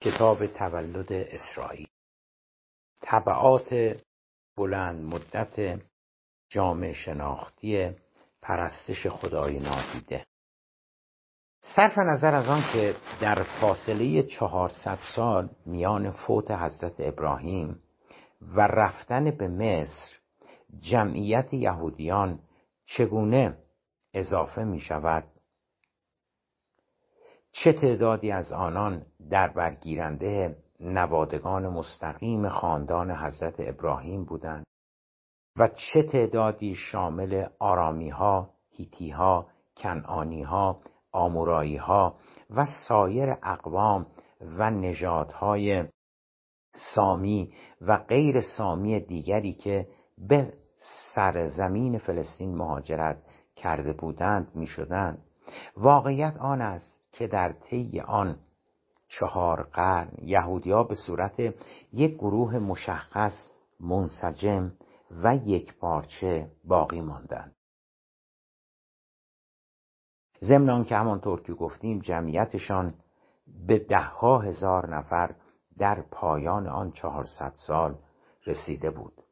کتاب تولد اسراییل تبعات بلند مدت جامعه شناختی پرستش خدای نادیده. صرف نظر از آن که در فاصله چهارصد سال میان فوت حضرت ابراهیم و رفتن به مصر جمعیت یهودیان چگونه اضافه می شود چه تعدادی از آنان در برگیرنده نوادگان مستقیم خاندان حضرت ابراهیم بودند و چه تعدادی شامل آرامیها، هیتیها، کنعانیها، آموراییها و سایر اقوام و نژادهای سامی و غیر سامی دیگری که به سرزمین فلسطین مهاجرت کرده بودند می‌شدند. واقعیت آن است که در طی آن چهار قرن یهودیا به صورت یک گروه مشخص منسجم و یک پارچه باقی ماندند. ضمن که همانطور که گفتیم جمعیتشان به دهها هزار نفر در پایان آن چهارصد سال رسیده بود.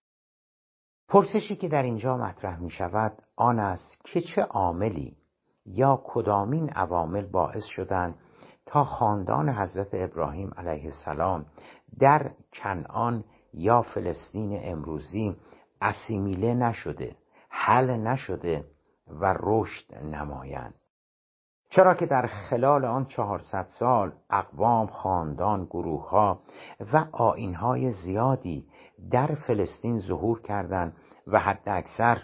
پرسشی که در اینجا مطرح می شود آن است که چه عاملی یا کدامین عوامل باعث شدند تا خاندان حضرت ابراهیم علیه السلام در کنعان یا فلسطین امروزی اسیمیله نشده حل نشده و رشد نمایند. چرا که در خلال آن چهارصد سال اقوام خاندان گروه ها و آین های زیادی در فلسطین ظهور کردند و حد اکثر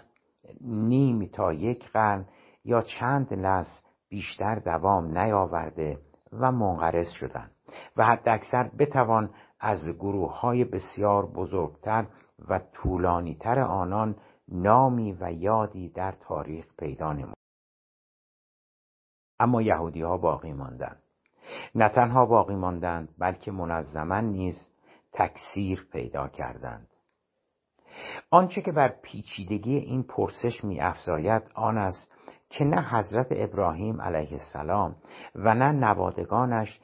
نیم تا یک قرن یا چند لحظ بیشتر دوام نیاورده و منقرض شدند و حد اکثر بتوان از گروه های بسیار بزرگتر و طولانیتر آنان نامی و یادی در تاریخ پیدا نمود. اما یهودی ها باقی ماندند نه تنها باقی ماندند بلکه منظما نیز تکثیر پیدا کردند. آنچه که بر پیچیدگی این پرسش می افزاید آن است که نه حضرت ابراهیم علیه السلام و نه نوادگانش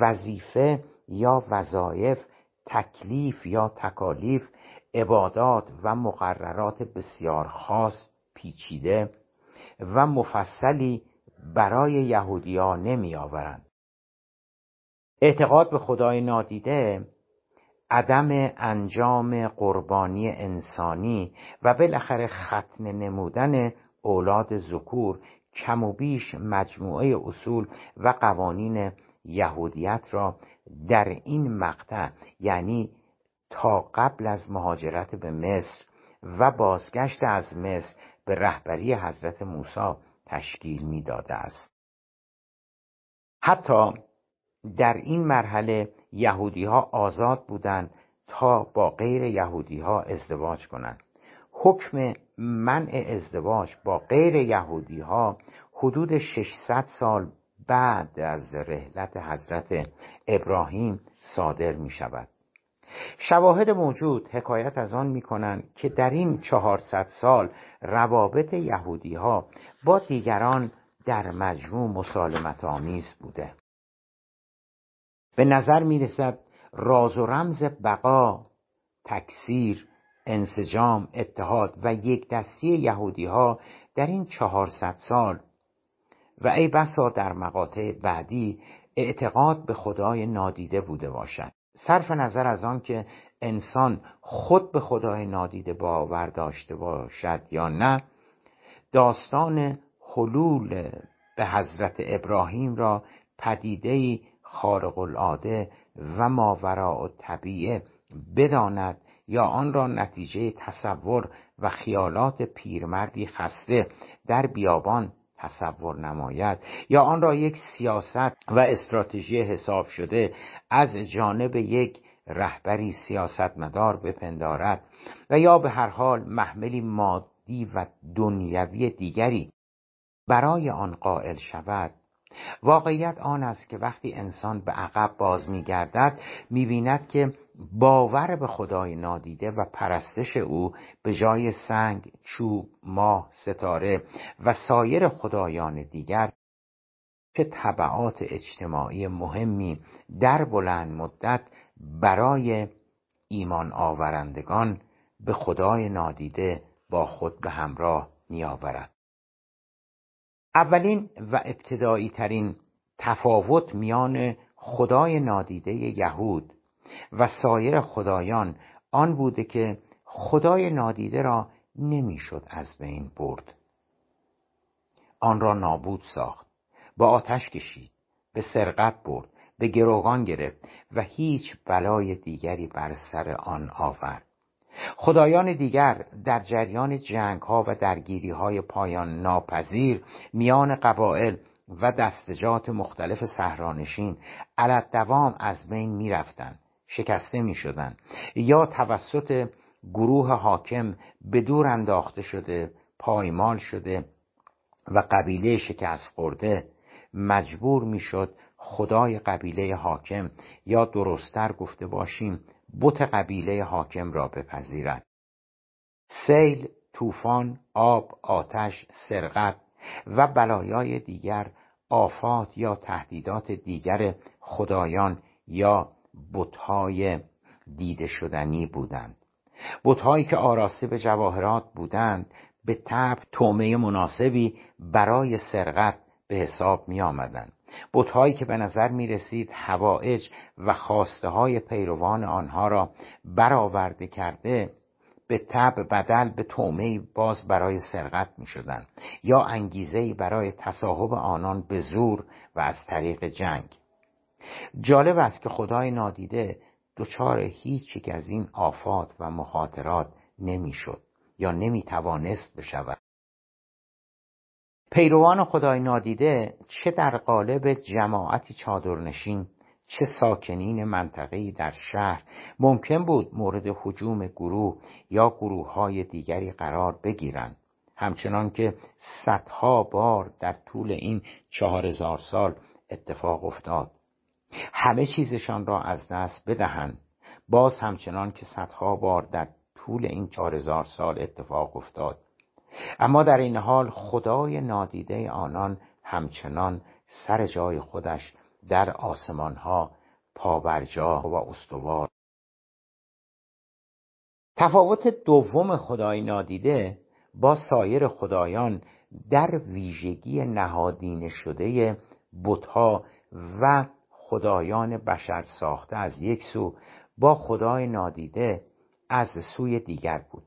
وظیفه یا وظایف تکلیف یا تکالیف عبادات و مقررات بسیار خاص پیچیده و مفصلی برای یهودیا نمی آورند اعتقاد به خدای نادیده عدم انجام قربانی انسانی و بالاخره ختم نمودن اولاد ذکور کم و بیش مجموعه اصول و قوانین یهودیت را در این مقطع یعنی تا قبل از مهاجرت به مصر و بازگشت از مصر به رهبری حضرت موسی تشکیل می‌داده است. حتی در این مرحله یهودی ها آزاد بودند تا با غیر یهودی ها ازدواج کنند. حکم منع ازدواج با غیر یهودی ها حدود 600 سال بعد از رحلت حضرت ابراهیم صادر می شود شواهد موجود حکایت از آن می کنند که در این 400 سال روابط یهودی ها با دیگران در مجموع مسالمت آمیز بوده. به نظر می رسد راز و رمز بقا تکثیر انسجام اتحاد و یک دستی یهودی ها در این چهارصد سال. و ای بسا در مقاطع بعدی اعتقاد به خدای نادیده بوده باشد. صرف نظر از آن که انسان خود به خدای نادیده باور داشته باشد یا نه داستان حلول به حضرت ابراهیم را پدیده خارق العاده و ماوراء طبیعه بداند یا آن را نتیجه تصور و خیالات پیرمردی خسته در بیابان تصور نماید یا آن را یک سیاست و استراتژی حساب شده از جانب یک رهبری سیاستمدار بپندارد و یا به هر حال محملی مادی و دنیوی دیگری برای آن قائل شود. واقعیت آن است که وقتی انسان به عقب باز میگردد می‌بیند که باور به خدای نادیده و پرستش او به جای سنگ، چوب، ماه، ستاره و سایر خدایان دیگر چه طبعات اجتماعی مهمی در بلند مدت برای ایمان آورندگان به خدای نادیده با خود به همراه می آورد اولین و ابتدایی ترین تفاوت میان خدای نادیده یهود و سایر خدایان آن بوده که خدای نادیده را نمی‌شد از بین برد. آن را نابود ساخت با آتش کشید به سرقت برد به گروگان گرفت و هیچ بلای دیگری بر سر آن آورد. خدایان دیگر در جریان جنگ ها و درگیری های پایان ناپذیر میان قبایل و دستجات مختلف سهرانشین علت دوام از بین می‌رفتند. شکسته می شدن یا توسط گروه حاکم به دور انداخته شده پایمال شده و قبیله شکست خورده مجبور می‌شد خدای قبیله حاکم یا درستتر گفته باشیم بت قبیله حاکم را بپذیرد. سیل طوفان آب آتش سرقت و بلایای دیگر آفات یا تهدیدات دیگر خدایان یا بتهای دیده شدنی بودند. بتهایی که آراسته به جواهرات بودند به طب تومه مناسبی برای سرقت به حساب می آمدند بتهایی که به نظر می رسید هوایج و خواسته های پیروان آنها را برآورده کرده به طب بدل به تومه باز برای سرقت می شدن یا انگیزه برای تصاحب آنان به زور و از طریق جنگ. جالب است که خدای نادیده دچار هیچ یک از این آفات و مخاطرات نمی‌شد یا نمی توانست بشود. پیروان خدای نادیده چه در قالب جماعتی چادرنشین چه ساکنین منطقه‌ای در شهر ممکن بود مورد حجوم گروه یا گروه های دیگری قرار بگیرند. همچنان که صدها بار در طول این چهار هزار سال اتفاق افتاد. همه چیزشان را از دست بدهند. باز همچنان که صدها بار در طول این چهار هزار سال اتفاق افتاد. اما در این حال خدای نادیده آنان همچنان سر جای خودش در آسمان ها پابرجا و استوار. تفاوت دوم خدای نادیده با سایر خدایان در ویژگی نهادینه شده بتها و خدایان بشر ساخته از یک سو با خدای نادیده از سوی دیگر بود.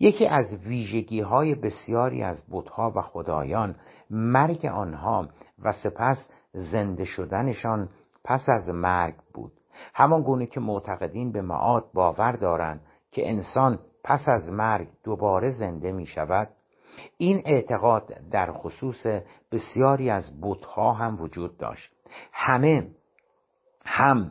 یکی از ویژگی های بسیاری از بتها و خدایان مرگ آنها و سپس زنده شدنشان پس از مرگ بود. همان گونه که معتقدین به معاد باور دارند که انسان پس از مرگ دوباره زنده می شود این اعتقاد در خصوص بسیاری از بتها هم وجود داشت. همه هم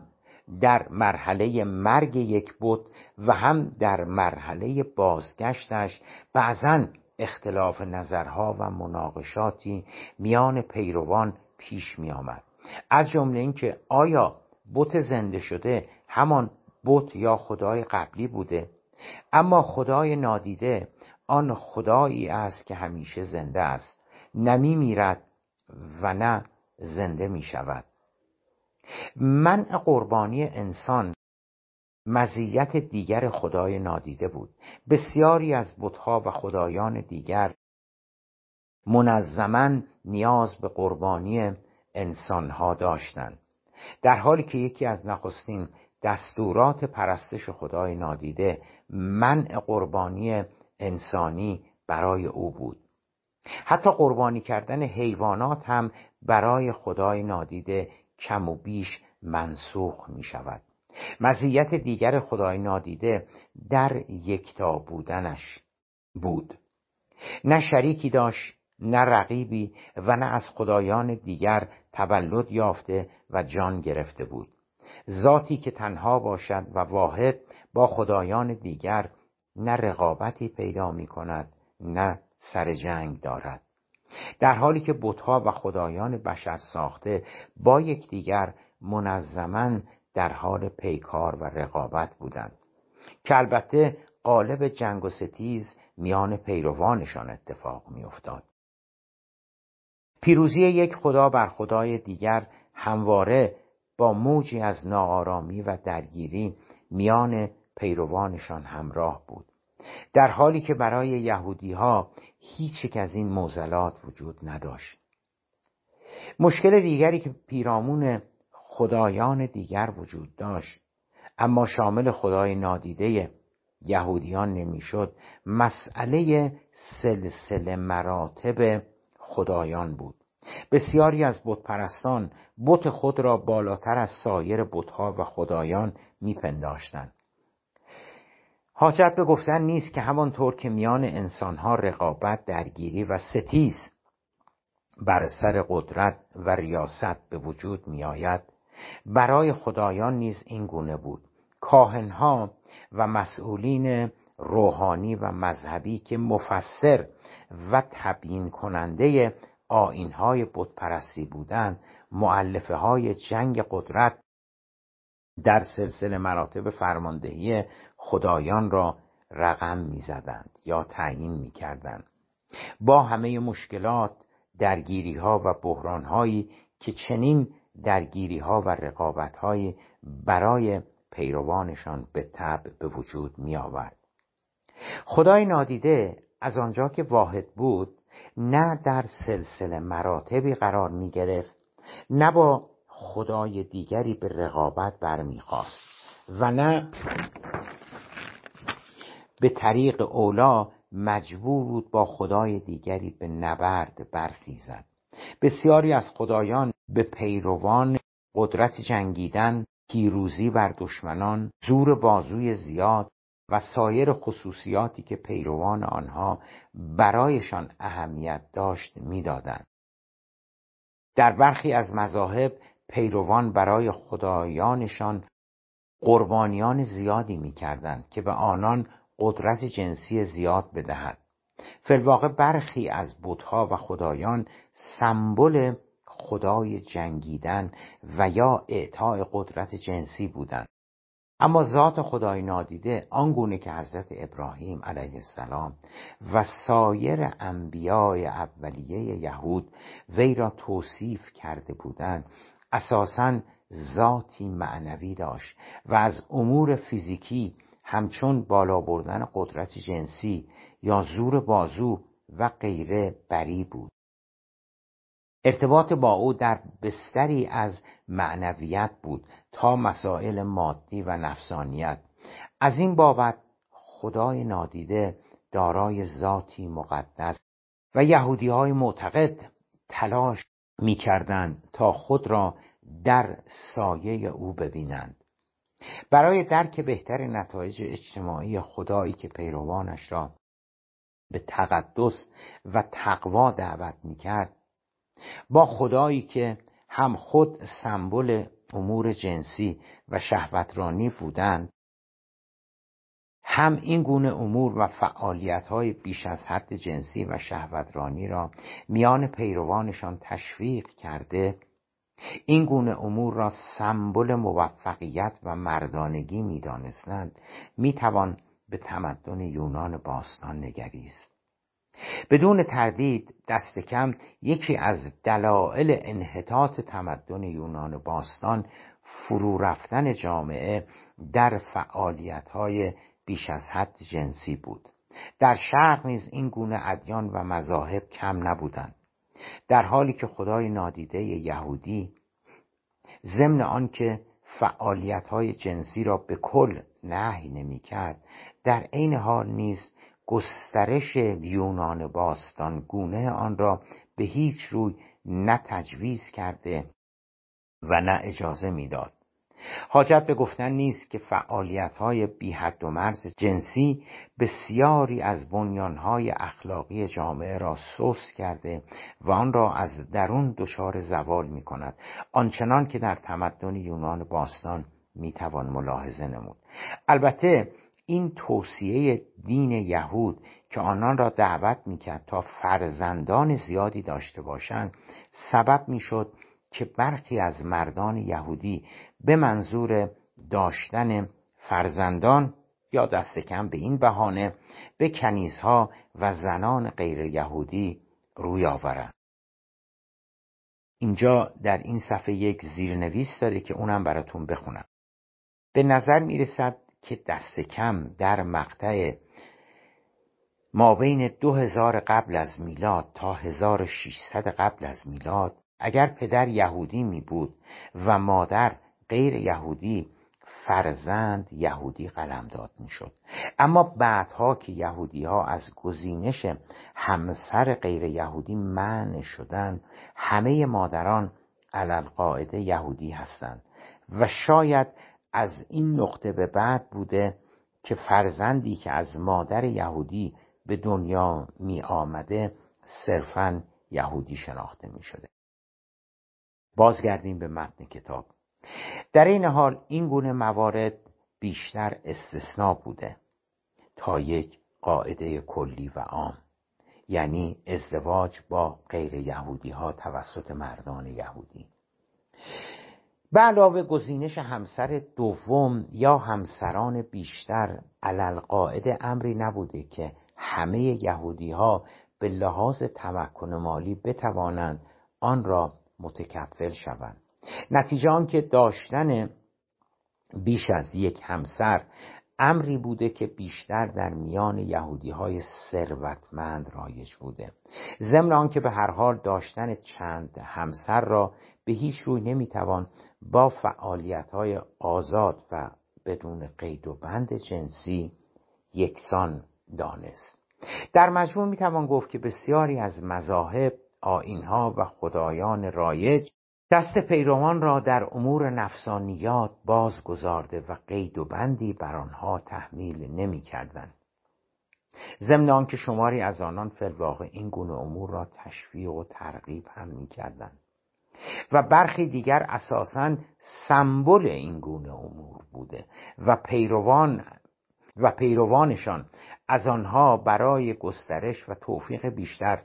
در مرحله مرگ یک بت و هم در مرحله بازگشتش. بعضا اختلاف نظرها و مناقشاتی میان پیروان پیش می آمد از جمله اینکه آیا بت زنده شده همان بت یا خدای قبلی بوده؟ اما خدای نادیده آن خدایی است که همیشه زنده است. نمی میرد و نه زنده می شود منع قربانی انسان مزیت دیگر خدای نادیده بود. بسیاری از بتها و خدایان دیگر منظما نیاز به قربانی انسانها داشتند. در حالی که یکی از نخستین دستورات پرستش خدای نادیده منع قربانی انسانی برای او بود. حتی قربانی کردن حیوانات هم برای خدای نادیده کم و بیش منسوخ می شود مزیت دیگر خدای نادیده در یکتا بودنش بود. نه شریکی داشت نه رقیبی و نه از خدایان دیگر تولد یافته و جان گرفته بود. ذاتی که تنها باشد و واحد با خدایان دیگر نه رقابتی پیدا می کند نه سر جنگ دارد. در حالی که بتها و خدایان بشر ساخته با یکدیگر منظما در حال پیکار و رقابت بودند. که البته قالب جنگ و ستیز میان پیروانشان اتفاق میافتاد. پیروزی یک خدا بر خدای دیگر همواره با موجی از ناآرامی و درگیری میان پیروانشان همراه بود. در حالی که برای یهودی ها هیچ یک از این موزلات وجود نداشت. مشکل دیگری که پیرامون خدایان دیگر وجود داشت اما شامل خدای نادیده یهودیان نمی‌شد مسئله سلسله مراتب خدایان بود. بسیاری از بتپرستان بت خود را بالاتر از سایر بتها و خدایان میپنداشتند. حاجت به گفتن نیست که همانطور که میان انسانها رقابت درگیری و ستیز بر سر قدرت و ریاست به وجود میآید برای خدایان نیز این گونه بود. کاهنها و مسئولین روحانی و مذهبی که مفسر و تبیین کننده آینهای بتپرستی بودند معلفه های جنگ قدرت در سلسله مراتب فرماندهی خدایان را رقم می‌زدند یا تعیین می‌کردند با همه مشکلات درگیری ها و بحران هایی که چنین درگیری ها و رقابت های برای پیروانشان به طب به وجود می آورد. خدای نادیده از آنجا که واحد بود نه در سلسله مراتبی قرار می گرفت نه با خدای دیگری به رقابت برمیخواست و نه به طریق اولا مجبور بود با خدای دیگری به نبرد برخیزد. بسیاری از خدایان به پیروان قدرت جنگیدن پیروزی بر دشمنان زور بازوی زیاد و سایر خصوصیاتی که پیروان آنها برایشان اهمیت داشت می‌دادند. در برخی از مذاهب پیروان برای خدایانشان قربانیان زیادی می‌کردند که به آنان قدرت جنسی زیاد بدهد. فلواقع برخی از بتها و خدایان سمبل خدای جنگیدن و یا اعطای قدرت جنسی بودند. اما ذات خدای نادیده آنگونه که حضرت ابراهیم علیه السلام و سایر انبیای اولیه یهود وی را توصیف کرده بودند اساسا ذاتی معنوی داشت و از امور فیزیکی همچون بالا بردن قدرت جنسی یا زور بازو و غیره بری بود. ارتباط با او در بستری از معنویت بود تا مسائل مادی و نفسانیت. از این بابت خدای نادیده دارای ذاتی مقدس و یهودی های معتقد تلاش می تا خود را در سایه او ببینند. برای درک بهتر نتایج اجتماعی خدایی که پیروانش را به تقدس و تقوا دعوت می‌کرد با خدایی که هم خود سمبل امور جنسی و شهوترانی بودند هم این گونه امور و فعالیت های بیش از حد جنسی و شهوترانی را میان پیروانشان تشویق کرده این گونه امور را سمبل موفقیت و مردانگی می‌دانستند می‌توان به تمدن یونان باستان نگریست. بدون تردید دست کم یکی از دلایل انحطاط تمدن یونان باستان فرو رفتن جامعه در فعالیت های بیش از حد جنسی بود. در شرق نیز این گونه ادیان و مذاهب کم نبودند. در حالی که خدای نادیده یهودی ضمن آنکه فعالیت های جنسی را به کل نهی نمی کرد در عین حال نیز گسترش یونان باستان گونه آن را به هیچ روی نه تجویز کرده و نه اجازه می‌داد. حاجت به گفتن نیست که فعالیت های بی حد و مرز جنسی بسیاری از بنیانهای اخلاقی جامعه را سوس کرده و آن را از درون دچار زوال می کند آنچنان که در تمدن یونان باستان می توان ملاحظه نمود. البته این توصیه دین یهود که آنان را دعوت می‌کرد تا فرزندان زیادی داشته باشند سبب می‌شد که برخی از مردان یهودی به منظور داشتن فرزندان یا دست کم به این بهانه به کنیزها و زنان غیر یهودی روی آورند. اینجا در این صفحه یک زیرنویس داره که اونم براتون بخونم. به نظر می‌رسد که دست کم در مقطع ما بین دو هزار قبل از میلاد تا 1600 قبل از میلاد اگر پدر یهودی می بود و مادر غیر یهودی فرزند یهودی قلمداد می‌شد. اما بعدها که یهودی ها از گزینش همسر غیر یهودی منع شدند همه مادران علالقاعده یهودی هستند و شاید از این نقطه به بعد بوده که فرزندی که از مادر یهودی به دنیا می آمده صرفا یهودی شناخته می شده بازگردیم به متن کتاب. در این حال این گونه موارد بیشتر استثناء بوده تا یک قاعده کلی و عام یعنی ازدواج با غیر یهودی ها توسط مردان یهودی. به علاوه گزینش همسر دوم یا همسران بیشتر علل قاعده امری نبوده که همه یهودی ها به لحاظ تمکن مالی بتوانند آن را متکفل شوند. نتیجه آن که داشتن بیش از یک همسر امری بوده که بیشتر در میان یهودی های ثروتمند رایج بوده. ضمن آنکه به هر حال داشتن چند همسر را به هیچ روی نمی‌توان با فعالیت های آزاد و بدون قید و بند جنسی یکسان دانست. در مجموع می‌توان گفت که بسیاری از مذاهب آینها و خدایان رایج دست پیروان را در امور نفسانیات باز گذارده و قید و بندی بر آنها تحمیل نمی کردن. ضمن آنکه شماری از آنان فلواقع این گونه امور را تشویق و ترغیب هم می کردن. و برخی دیگر اساسا سمبل این گونه امور بوده و پیروان و پیروانشان از آنها برای گسترش و توفیق بیشتر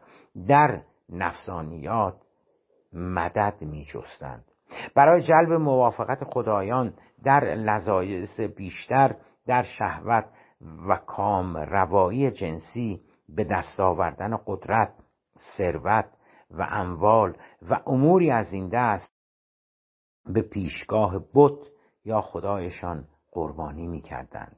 در نفسانیات مدد می جستند برای جلب موافقت خدایان در لذایز بیشتر در شهوت و کام روایی جنسی به دست آوردن قدرت ثروت و اموال و اموری از این دست به پیشگاه بت یا خدایشان قربانی می کردن.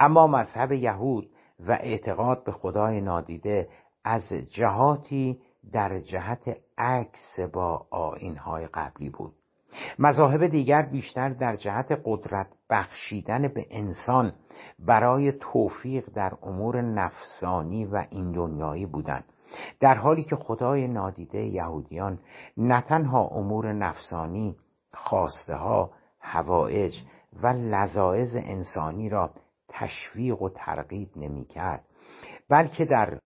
اما مذهب یهود و اعتقاد به خدای نادیده از جهاتی در جهت عکس با آینهای قبلی بود. مذاهب دیگر بیشتر در جهت قدرت بخشیدن به انسان برای توفیق در امور نفسانی و این دنیایی بودند. در حالی که خدای نادیده یهودیان نه تنها امور نفسانی خواسته ها هوایج و لذاعز انسانی را تشویق و ترغیب نمی کرد بلکه در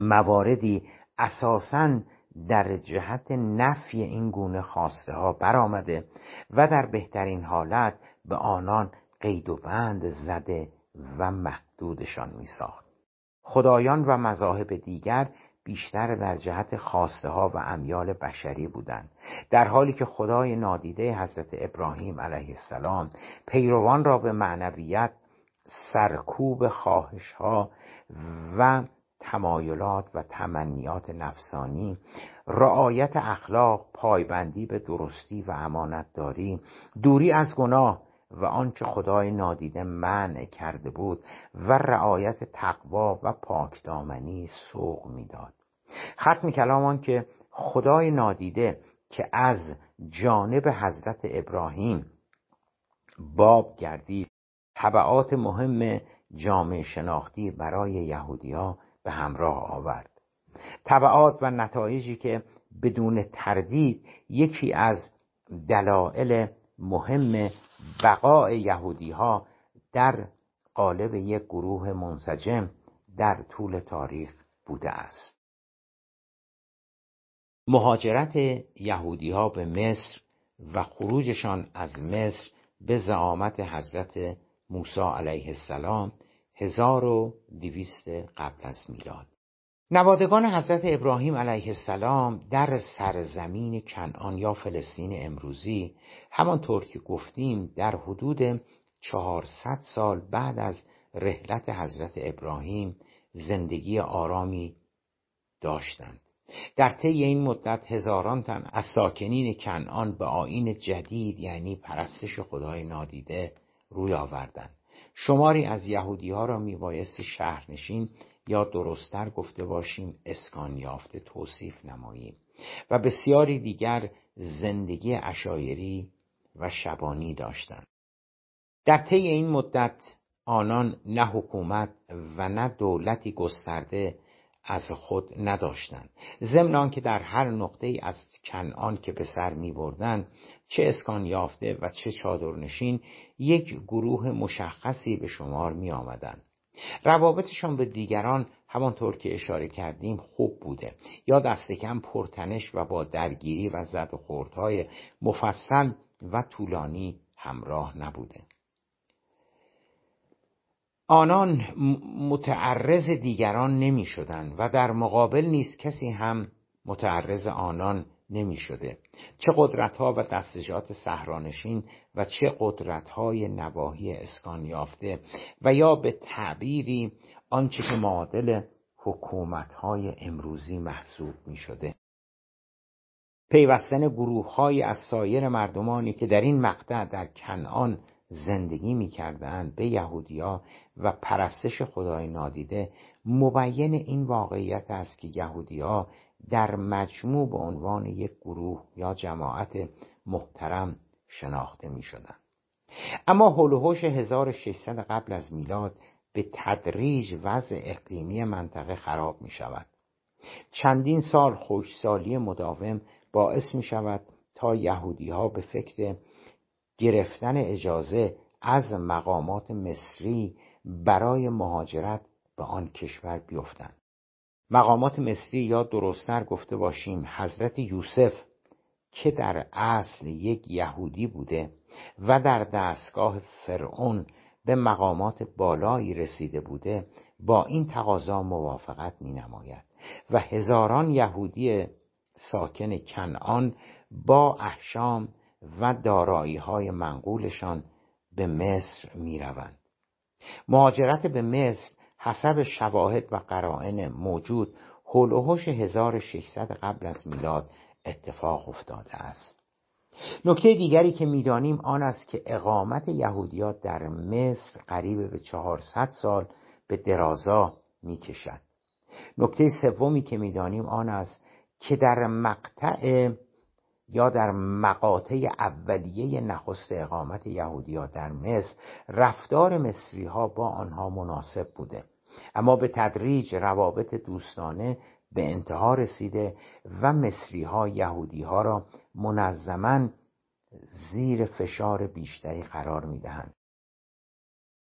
مواردی اساسا در جهت نفی این گونه خواسته ها برآمده و در بهترین حالت به آنان قید و بند زده و محدودشان می ساخت. خدایان و مذاهب دیگر بیشتر در جهت خواسته ها و امیال بشری بودند در حالی که خدای نادیده حضرت ابراهیم علیه السلام پیروان را به معنویت سرکوب خواهش ها و تمایلات و تمنیات نفسانی رعایت اخلاق پایبندی به درستی و امانتداری دوری از گناه و آنچه خدای نادیده منع کرده بود و رعایت تقوا و پاکدامنی سوق می‌داد. ختم کلامان که خدای نادیده که از جانب حضرت ابراهیم باب گردید طبعات مهم جامعه شناختی برای یهودیا به همراه آورد. طبعات و نتایجی که بدون تردید یکی از دلایل مهم بقای یهودی ها در قالب یک گروه منسجم در طول تاریخ بوده است. مهاجرت یهودی ها به مصر و خروجشان از مصر به زعامت حضرت موسی علیه السلام 1200 قبل از میلاد. نوادگان حضرت ابراهیم علیه السلام در سرزمین کنعان یا فلسطین امروزی همانطور که گفتیم در حدود 400 سال بعد از رحلت حضرت ابراهیم زندگی آرامی داشتند. در طی این مدت هزاران تن از ساکنین کنعان به آین جدید یعنی پرستش خدای نادیده روی آوردند. شماری از یهودی ها را میبایست شهرنشین یا درستتر گفته باشیم اسکان یافته توصیف نماییم و بسیاری دیگر زندگی اشایری و شبانی داشتند. در طی این مدت آنان نه حکومت و نه دولتی گسترده از خود نداشتند. ضمن که در هر نقطه از کنعان که به سر می بردن چه اسکان یافته و چه چادرنشین یک گروه مشخصی به شمار می آمدن. روابطشان به دیگران همانطور که اشاره کردیم خوب بوده یا دست کم پرتنش و با درگیری و زد و خوردهای مفصل و طولانی همراه نبوده آنان متعرض دیگران نمی شدن و در مقابل نیست کسی هم متعرض آنان نمی شده چه قدرت ها و دستجات سهرانشین و چه قدرت های نواحی اسکان یافته و یا به تعبیری آنچه که معادل حکومت های امروزی محسوب می شده پیوستن گروه های از سایر مردمانی که در این مقطع در کنعان زندگی می‌کردند به یهودیا و پرستش خدای نادیده مبین این واقعیت است که یهودیا در مجموع به عنوان یک گروه یا جماعت محترم شناخته می شدن. اما هلوهوش 1600 قبل از میلاد به تدریج وضع اقلیمی منطقه خراب می شود. چندین سال خوشسالی مداوم باعث می شود تا یهودی ها به فکر گرفتن اجازه از مقامات مصری برای مهاجرت به آن کشور بیفتند مقامات مصری یا درستتر گفته باشیم حضرت یوسف که در اصل یک یهودی بوده و در دستگاه فرعون به مقامات بالایی رسیده بوده با این تقاضا موافقت می نماید و هزاران یهودی ساکن کنعان با احشام و دارایی های منقولشان به مصر می روند. مهاجرت به مصر حسب شواهد و قرائن موجود هلوهوش 1600 قبل از میلاد اتفاق افتاده است. نکته دیگری که می‌دانیم آن است که اقامت یهودیات در مصر قریب به 400 سال به درازا می‌کشد. نکته سومی که می‌دانیم آن است که در مقطع یا در مقاطع اولیه نخست اقامت یهودیا در مصر رفتار مصری ها با آنها مناسب بوده. اما به تدریج روابط دوستانه به انتها رسیده و مصری ها یهودی ها را منظما زیر فشار بیشتری قرار می دهند.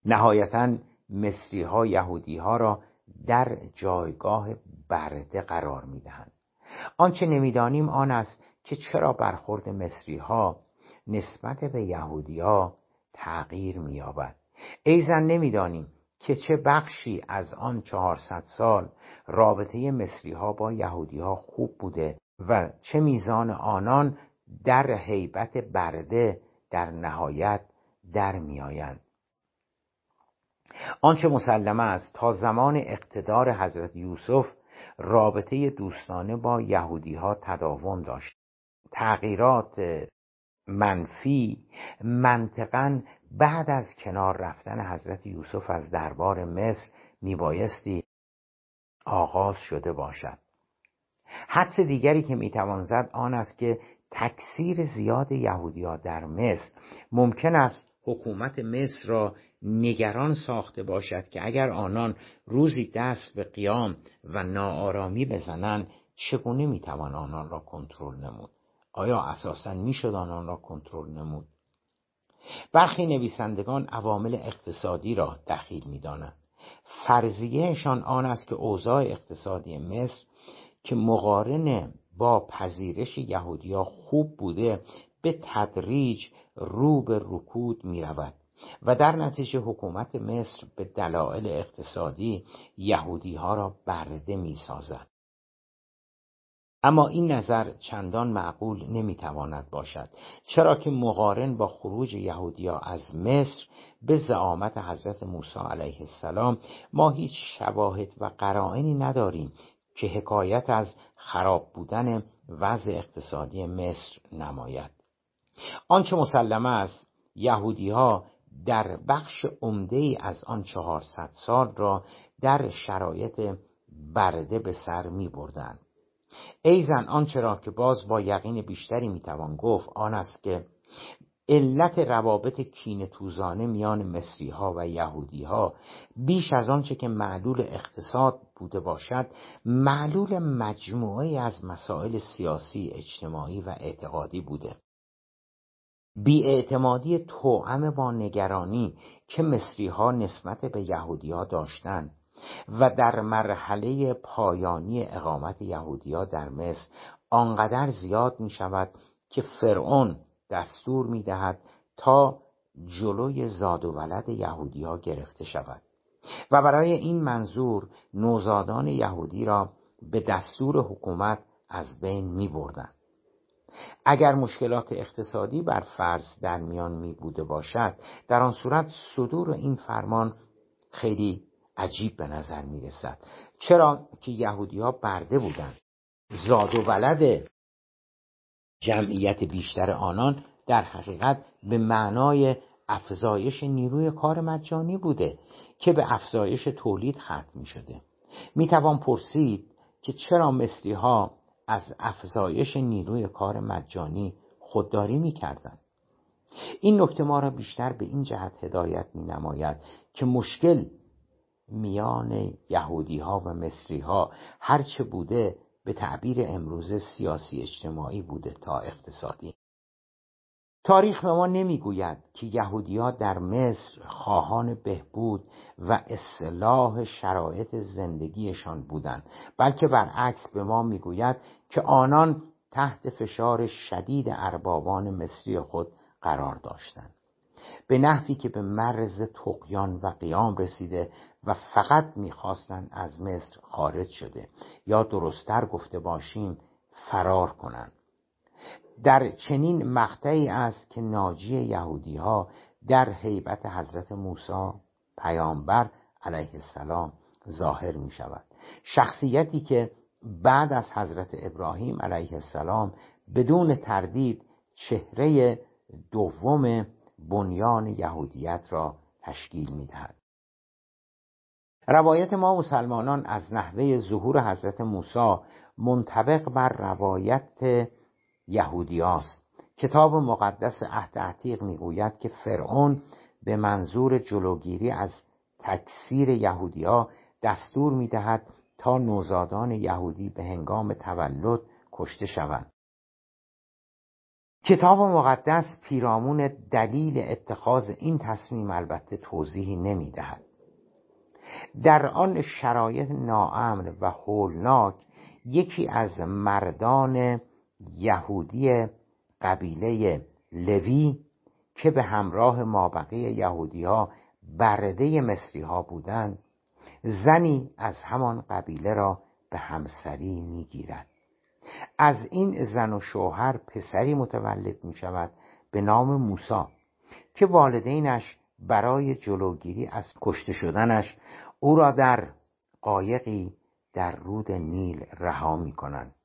نهایتا مصری ها یهودی ها را در جایگاه برده قرار می دهند. آنچه نمی‌دانیم آن است که چرا برخورد مصری ها نسبت به یهودیا تغییر مییابد ایزن نمی‌دانیم که چه بخشی از آن چهارصد سال رابطه مصری ها با یهودی ها خوب بوده و چه میزان آنان در حیبت برده در نهایت در میآیند. آنچه مسلم است تا زمان اقتدار حضرت یوسف رابطه دوستانه با یهودی ها تداوم داشت. تغییرات منفی منطقا بعد از کنار رفتن حضرت یوسف از دربار مصر میبایستی آغاز شده باشد. حدس دیگری که می‌توان زد آن است که تکثیر زیاد یهودیا در مصر ممکن است حکومت مصر را نگران ساخته باشد که اگر آنان روزی دست به قیام و ناآرامی بزنند چگونه می‌توان آنان را کنترل نمود؟ آیا اساسا می‌شد آنان را کنترل نمود برخی نویسندگان عوامل اقتصادی را دخیل می‌دانند فرضیهشان آن است که اوضاع اقتصادی مصر که مقارن با پذیرش یهودیا خوب بوده به تدریج رو به رکود می رود و در نتیجه حکومت مصر به دلایل اقتصادی یهودی ها را برده می سازد. اما این نظر چندان معقول نمی‌تواند باشد چرا که مقارن با خروج یهودیا از مصر به زعامت حضرت موسی علیه السلام ما هیچ شواهد و قرائنی نداریم که حکایت از خراب بودن وضع اقتصادی مصر نماید آنچه مسلمه است یهودی ها در بخش عمده ای از آن چهارصد سال را در شرایط برده به سر می بردن. ایزن آنچه را که باز با یقین بیشتری می‌توان گفت آن است که علت روابط کین توزانه میان مصری ها و یهودی ها بیش از آنچه که معلول اقتصاد بوده باشد معلول مجموعه از مسائل سیاسی اجتماعی و اعتقادی بوده. بیاعتمادی توأم با نگرانی که مصری ها نسبت به یهودی ها داشتند. و در مرحله پایانی اقامت یهودیا در مصر آنقدر زیاد می شود که فرعون دستور می دهد تا جلوی زاد و ولد یهودیا گرفته شود و برای این منظور نوزادان یهودی را به دستور حکومت از بین می بردن. اگر مشکلات اقتصادی بر فرض در میان می بوده باشد در آن صورت صدور این فرمان خیلی عجیب به نظر می رسد چرا که یهودی ها برده بودند. زاد و ولد جمعیت بیشتر آنان در حقیقت به معنای افزایش نیروی کار مجانی بوده که به افزایش تولید ختم می شده می توان پرسید که چرا مصری ها از افزایش نیروی کار مجانی خودداری می کردن؟ این نکته ما را بیشتر به این جهت هدایت می نماید که مشکل میان یهودی ها و مصری ها هرچه بوده به تعبیر امروز سیاسی اجتماعی بوده تا اقتصادی. تاریخ به ما نمی‌گوید که یهودی در مصر خواهان بهبود و اصلاح شرایط زندگیشان بودند بلکه برعکس به ما می‌گوید که آنان تحت فشار شدید اربابان مصری خود قرار داشتند. به نحوی که به مرز تقیان و قیام رسیده و فقط می‌خواستند از مصر خارج شده یا درستتر گفته باشیم فرار کنند در چنین مقطعی است که ناجی یهودی ها در حیبت حضرت موسی پیامبر علیه السلام ظاهر می شود شخصیتی که بعد از حضرت ابراهیم علیه السلام بدون تردید چهره دوم بنیان یهودیت را تشکیل می دهد. روایت ما مسلمانان از نحوه ظهور حضرت موسی منطبق بر روایت یهودیاست کتاب مقدس عهد عتیق می‌گوید که فرعون به منظور جلوگیری از تکثیر یهودیا دستور می‌دهد تا نوزادان یهودی به هنگام تولد کشته شوند. کتاب مقدس پیرامون دلیل اتخاذ این تصمیم البته توضیحی نمی‌دهد. در آن شرایط ناامن و هولناک یکی از مردان یهودی قبیله لوی که به همراه مابقی یهودی ها برده مصری ها بودند زنی از همان قبیله را به همسری می‌گیرد. از این زن و شوهر پسری متولد می شود به نام موسا که والدینش برای جلوگیری از کشته شدنش او را در قایقی در رود نیل رها می کنند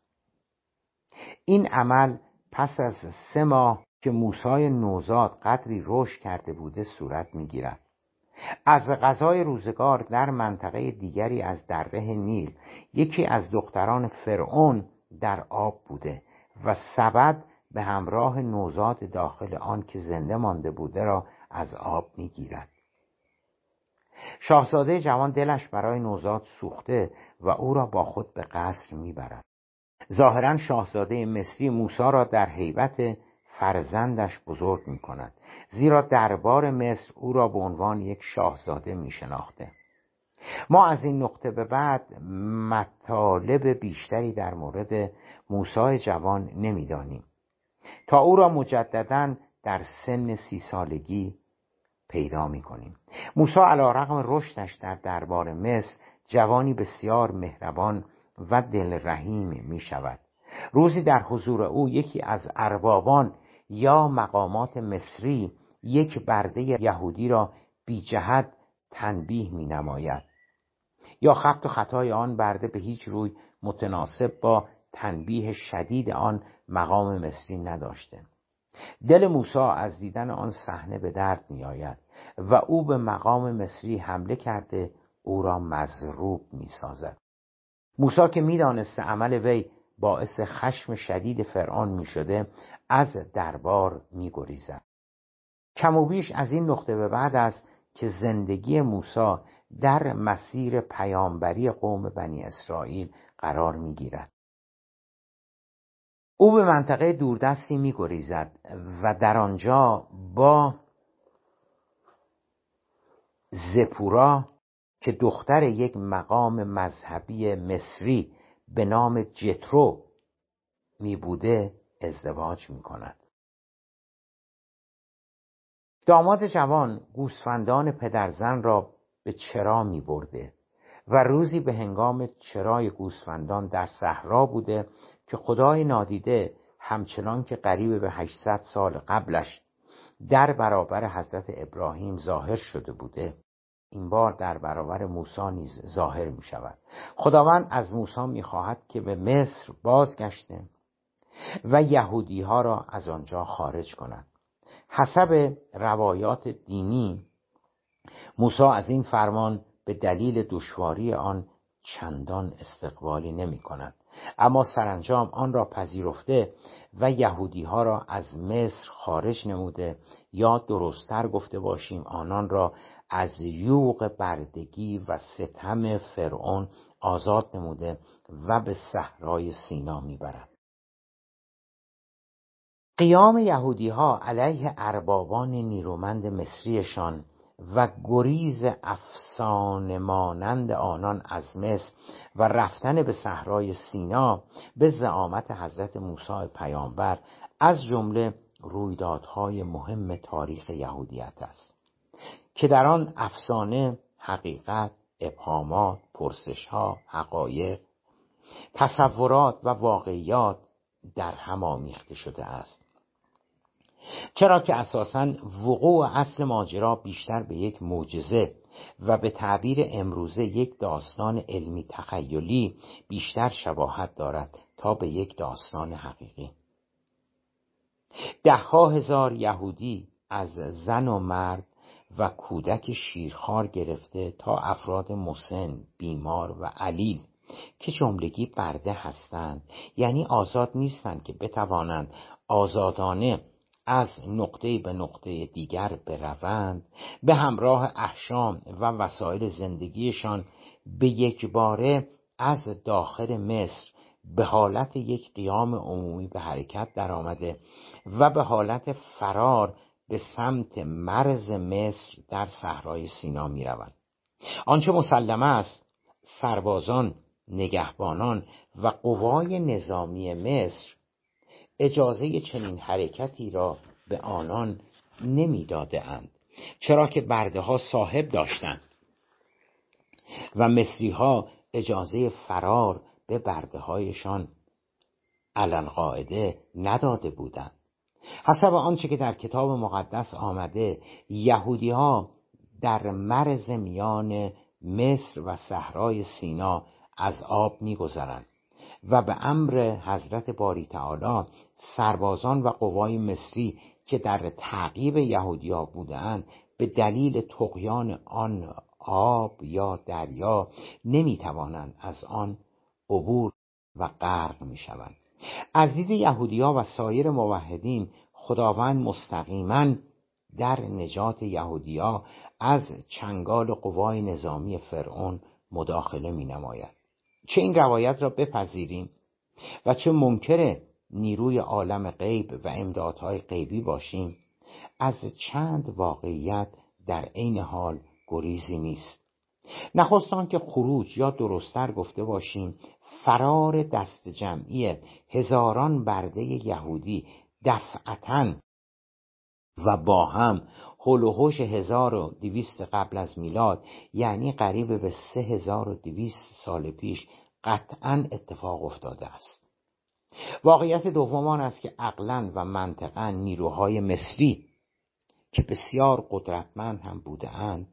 این عمل پس از سه ماه که موسای نوزاد قدری رشد کرده بوده صورت می‌گیرد. از غذای روزگار در منطقه دیگری از دره نیل یکی از دختران فرعون در آب بوده و سبد به همراه نوزاد داخل آن که زنده مانده بوده را از آب می‌گیرد. شاهزاده جوان دلش برای نوزاد سوخته و او را با خود به قصر می‌برد. ظاهرا شاهزاده مصری موسا را در حیبت فرزندش بزرگ می کند زیرا دربار مصر او را به عنوان یک شاهزاده می شناخته ما از این نقطه به بعد مطالب بیشتری در مورد موسی جوان نمی‌دانیم. تا او را مجددا در سن سی سالگی پیدا می کنیم موسی علا رقم رشدش در دربار مصر جوانی بسیار مهربان و دلرحیم می شود روزی در حضور او یکی از اربابان یا مقامات مصری یک برده یهودی را بی جهت تنبیه می نماید یا خط و خطای آن برده به هیچ روی متناسب با تنبیه شدید آن مقام مصری نداشته. دل موسی از دیدن آن صحنه به درد میآید و او به مقام مصری حمله کرده او را مضروب می‌سازد موسی که می‌دانسته عمل وی باعث خشم شدید فرعون می شده از دربار می گریزد. کم و بیش از این نقطه به بعد است که زندگی موسی در مسیر پیامبری قوم بنی اسرائیل قرار می گیرد. او به منطقه دوردستی می گریزد و در آنجا با زپورا که دختر یک مقام مذهبی مصری به نام جترو می بوده ازدواج می کند. داماد جوان گوسفندان پدرزن را به چرا می برده و روزی به هنگام چرای گوسفندان در صحرا بوده که خدای نادیده همچنان که قریب به 800 سال قبلش در برابر حضرت ابراهیم ظاهر شده بوده این بار در برابر موسی نیز ظاهر می شود خداوند از موسی می خواهد که به مصر بازگشته و یهودی ها را از آنجا خارج کند. حسب روایات دینی موسی از این فرمان به دلیل دشواری آن چندان استقبالی نمی کند اما سرانجام آن را پذیرفته و یهودی ها را از مصر خارج نموده. یا درستتر گفته باشیم آنان را از یوغ بردگی و ستم فرعون آزاد نموده و به صحرای سینا می‌برد. قیام یهودی ها علیه اربابان نیرومند مصریشان و گریز افسانه مانند آنان از مصر و رفتن به صحرای سینا به زعامت حضرت موسی پیامبر از جمله رویدادهای مهم تاریخ یهودیت است که در آن افسانه حقیقت ابهامات پرسشها حقایق تصورات و واقعیات در هم آمیخته شده است. چرا که اساسا وقوع اصل ماجرا بیشتر به یک معجزه و به تعبیر امروزه یک داستان علمی تخیلی بیشتر شباهت دارد تا به یک داستان حقیقی. دهها هزار یهودی از زن و مرد و کودک شیرخوار گرفته تا افراد مسن، بیمار و علیل که جملگی برده هستند یعنی آزاد نیستند که بتوانند آزادانه از نقطه به نقطه دیگر بروند به همراه احشام و وسایل زندگیشان به یک باره از داخل مصر به حالت یک قیام عمومی به حرکت درآمده و به حالت فرار به سمت مرز مصر در صحرای سینا می روند. آنچه مسلمه است سربازان نگهبانان و قوای نظامی مصر اجازه چنین حرکتی را به آنان نمی‌داده اند چرا که برده ها صاحب داشتند و مصری ها اجازه فرار به برده هایشان علن قاعده نداده بودند. حسب آنچه که در کتاب مقدس آمده یهودی ها در مرز میان مصر و صحرای سینا از آب میگذرند و به امر حضرت باری تعالی سربازان و قوای مصری که در تعقیب یهودیا بودند به دلیل تقیان آن آب یا دریا نمی‌توانند از آن عبور و غرق می‌شوند. از دید یهودیا و سایر موحدین خداوند مستقیما در نجات یهودیا از چنگال قوای نظامی فرعون مداخله می نماید چه این روایت را بپذیریم و چه منکر نیروی عالم غیب و امدادهای غیبی باشیم. از چند واقعیت در عین حال گریزی نیست. نخست که خروج یا درستتر گفته باشیم فرار دست جمعی هزاران برده یهودی دفعتا و با هم هل و هوش هزار و دویست قبل از میلاد یعنی قریب به سه هزار و دویست سال پیش قطعا اتفاق افتاده است. واقعیت دومان است که عقلا و منطقا نیروهای مصری که بسیار قدرتمند هم بوده اند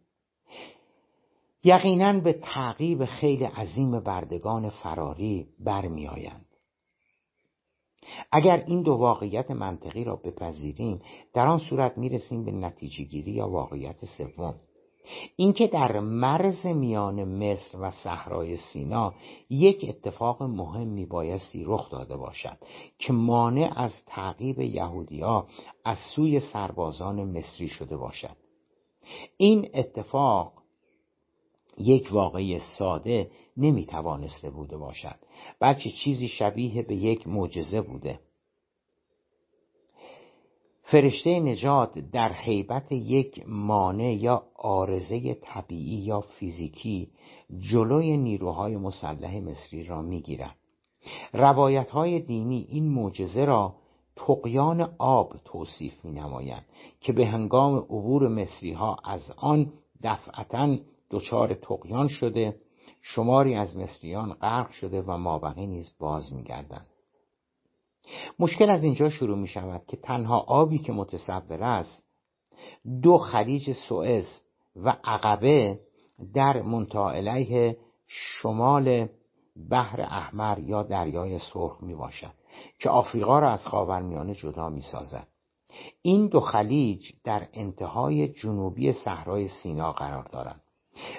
یقینا به تعقیب خیلی عظیم بردگان فراری برمیآیند. اگر این دو واقعیت منطقی را بپذیریم در آن صورت می‌رسیم به نتیجه گیری یا واقعیت سوم. اینکه در مرز میان مصر و صحرای سینا یک اتفاق مهمی بایستی رخ داده باشد که مانع از تعقیب یهودیا از سوی سربازان مصری شده باشد. این اتفاق یک واقعی ساده نمی‌توانسته بوده باشد بلکه چیزی شبیه به یک معجزه بوده. فرشته نجات در حیبت یک مانع یا آرزه طبیعی یا فیزیکی جلوی نیروهای مسلح مصری را می‌گیرد. روایت های دینی این معجزه را تقیان آب توصیف می که به هنگام عبور مصری ها از آن دفعتا دچار تقیان شده شماری از مصریان غرق شده و مابقی نیز باز میگردند مشکل از اینجا شروع می شود که تنها آبی که متصور است دو خلیج سوئز و عقبه در منتها علیه شمال بحر احمر یا دریای سرخ می باشد که آفریقا را از خاورمیانه جدا می سازد. این دو خلیج در انتهای جنوبی صحرای سینا قرار دارند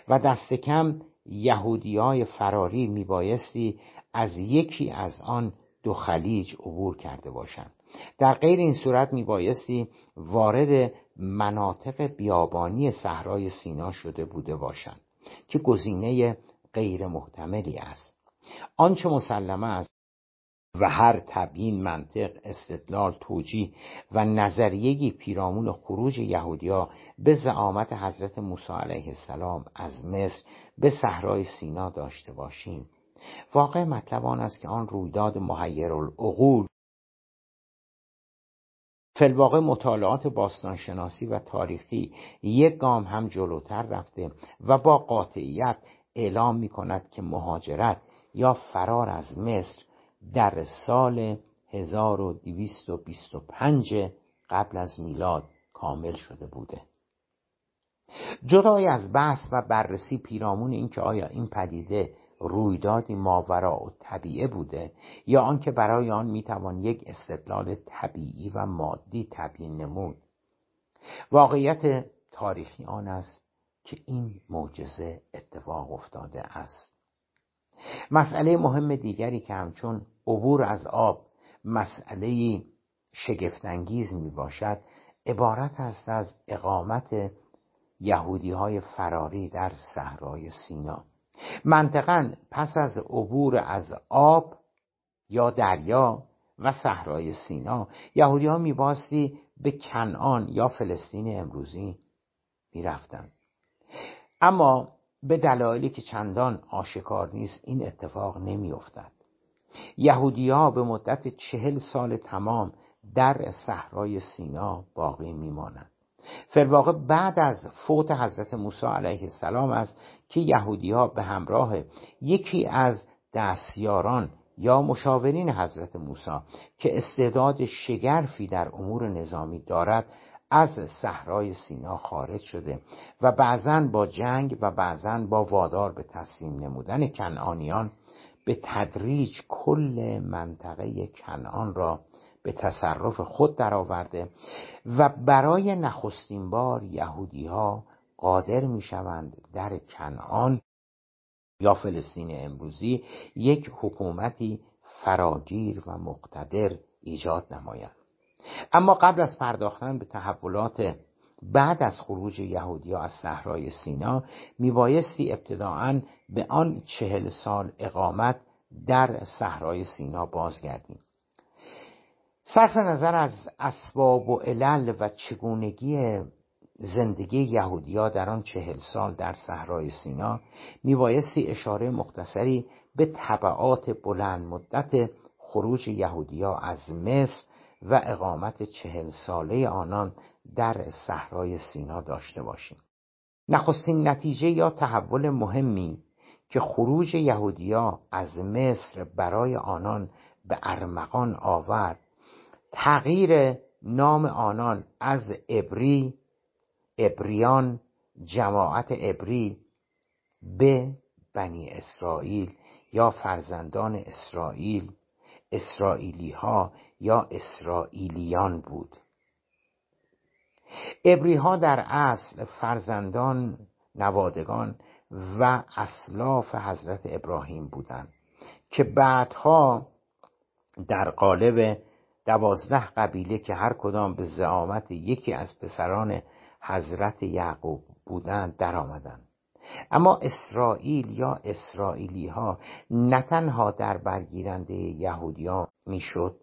و دست کم یهودی های فراری میبایستی از یکی از آن دو خلیج عبور کرده باشند. در غیر این صورت میبایستی وارد مناطق بیابانی صحرای سینا شده بوده باشند که گزینه غیر محتملی است. آنچه مسلمه است و هر تبیین منطق استدلال توجیه و نظریهی پیرامون خروج یهودیا به زعامت حضرت موسی علیه السلام از مصر به صحرای سینا داشته باشیم. واقع مطلب آن است که آن رویداد محیر العقول فلواقع مطالعات باستانشناسی و تاریخی یک گام هم جلوتر رفته و با قاطعیت اعلام می کند که مهاجرت یا فرار از مصر در سال 1225 قبل از میلاد کامل شده بوده. جدای از بحث و بررسی پیرامون اینکه آیا این پدیده رویدادی ماورا و طبیعه بوده یا آنکه برای آن می‌توان یک استدلال طبیعی و مادی تبیین نمود. واقعیت تاریخی آن است که این معجزه اتفاق افتاده است. مسئله مهم دیگری که همچون عبور از آب مسئله شگفتانگیز می باشد عبارت است از اقامت یهودی های فراری در صحرای سینا. منطقا پس از عبور از آب یا دریا و صحرای سینا یهودی ها میباستی به کنعان یا فلسطین امروزی می‌رفتند. اما به دلایلی که چندان آشکار نیست این اتفاق نمیافتد. یهودیا به مدت چهل سال تمام در صحرای سینا باقی میمانند. فرواقع بعد از فوت حضرت موسی علیه السلام است که یهودیها به همراه یکی از دستیاران یا مشاورین حضرت موسی که استعداد شگرفی در امور نظامی دارد از صحرای سینا خارج شده و بعضا با جنگ و بعضا با وادار به تسلیم نمودن کنعانیان به تدریج کل منطقه کنعان را به تصرف خود درآورده و برای نخستین بار یهودی ها قادر می شوند در کنعان یا فلسطین امروزی یک حکومتی فراگیر و مقتدر ایجاد نمایند. اما قبل از پرداختن به تحولات بعد از خروج یهودیا از صحرای سینا میبایستی ابتداعا به آن چهل سال اقامت در صحرای سینا بازگردیم. صرف نظر از اسباب و علل و چگونگی زندگی یهودیا در آن چهل سال در صحرای سینا میبایستی اشاره مختصری به طبعات بلند مدت خروج یهودیا از مصر و اقامت چهل ساله آنان در صحرای سینا داشته باشیم. نخستین نتیجه یا تحول مهمی که خروج یهودیا از مصر برای آنان به ارمغان آورد تغییر نام آنان از ابری ابریان جماعت ابری به بنی اسرائیل یا فرزندان اسرائیل اسرائیلی ها یا اسرائیلیان بود. ابری ها در اصل فرزندان نوادگان و اسلاف حضرت ابراهیم بودند که بعدها در قالب دوازده قبیله که هر کدام به زعامت یکی از پسران حضرت یعقوب بودند در آمدند اما اسرائیل یا اسرائیلی ها نه تنها در برگیرنده یهودیا می‌شد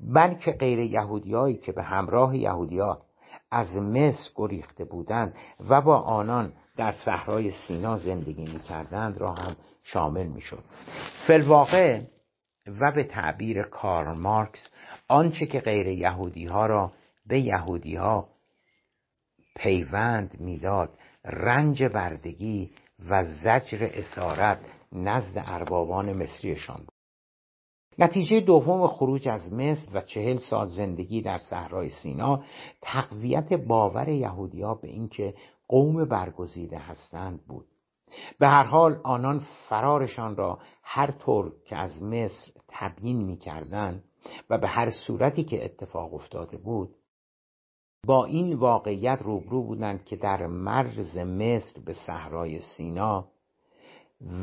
بلکه غیر یهودیایی که به همراه یهودیا از مصر گریخته بودند و با آنان در صحرای سینا زندگی می‌کردند را هم شامل می‌شد. فلواقع و به تعبیر کارل مارکس آنچه که غیر یهودی ها را به یهودی ها پیوند می‌داد رنج بردگی و زجر اسارت نزد اربابان مصریشان بود. نتیجه دوم خروج از مصر و چهل سال زندگی در صحرای سینا تقویت باور یهودیا به اینکه قوم برگزیده هستند بود. به هر حال آنان فرارشان را هر طور که از مصر تبیین می‌کردند و به هر صورتی که اتفاق افتاده بود با این واقعیت روبرو بودند که در مرز مصر به صحرای سینا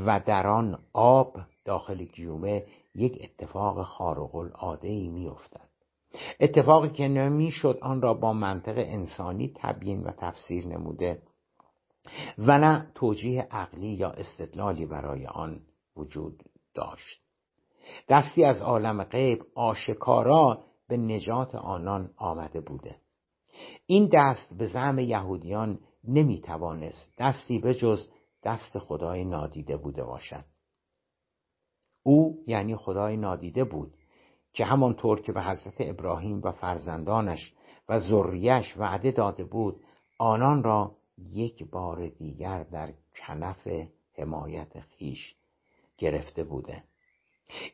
و در آن آب داخل گیومه یک اتفاق خارق العاده ای میافتد. اتفاقی که نمی‌شد آن را با منطق انسانی تبیین و تفسیر نموده و نه توجیه عقلی یا استدلالی برای آن وجود داشت. دستی از عالم غیب آشکارا به نجات آنان آمده بوده. این دست به زعم یهودیان نمی‌توانست دستی به جز دست خدای نادیده بوده باشد. او یعنی خدای نادیده بود که همانطور که به حضرت ابراهیم و فرزندانش و ذریش وعده داده بود آنان را یک بار دیگر در کنف حمایت خیش گرفته بوده.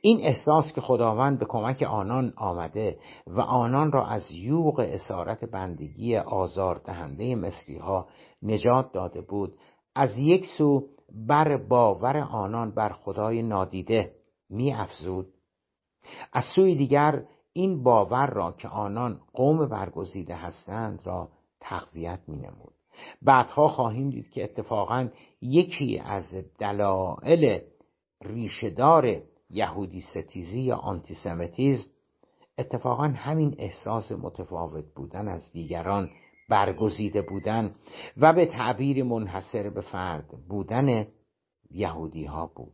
این احساس که خداوند به کمک آنان آمده و آنان را از یوغ اسارت بندگی آزاردهنده مصری ها نجات داده بود از یک سو بر باور آنان بر خدای نادیده می افزود از سوی دیگر این باور را که آنان قوم برگزیده هستند را تقویت می نمود بعدها خواهیم دید که اتفاقا یکی از دلایل ریشهدار یهودی ستیزی یا آنتیسمیتیزم اتفاقا همین احساس متفاوت بودن از دیگران برگزیده بودن و به تعبیر منحصر به فرد بودن یهودی ها بود.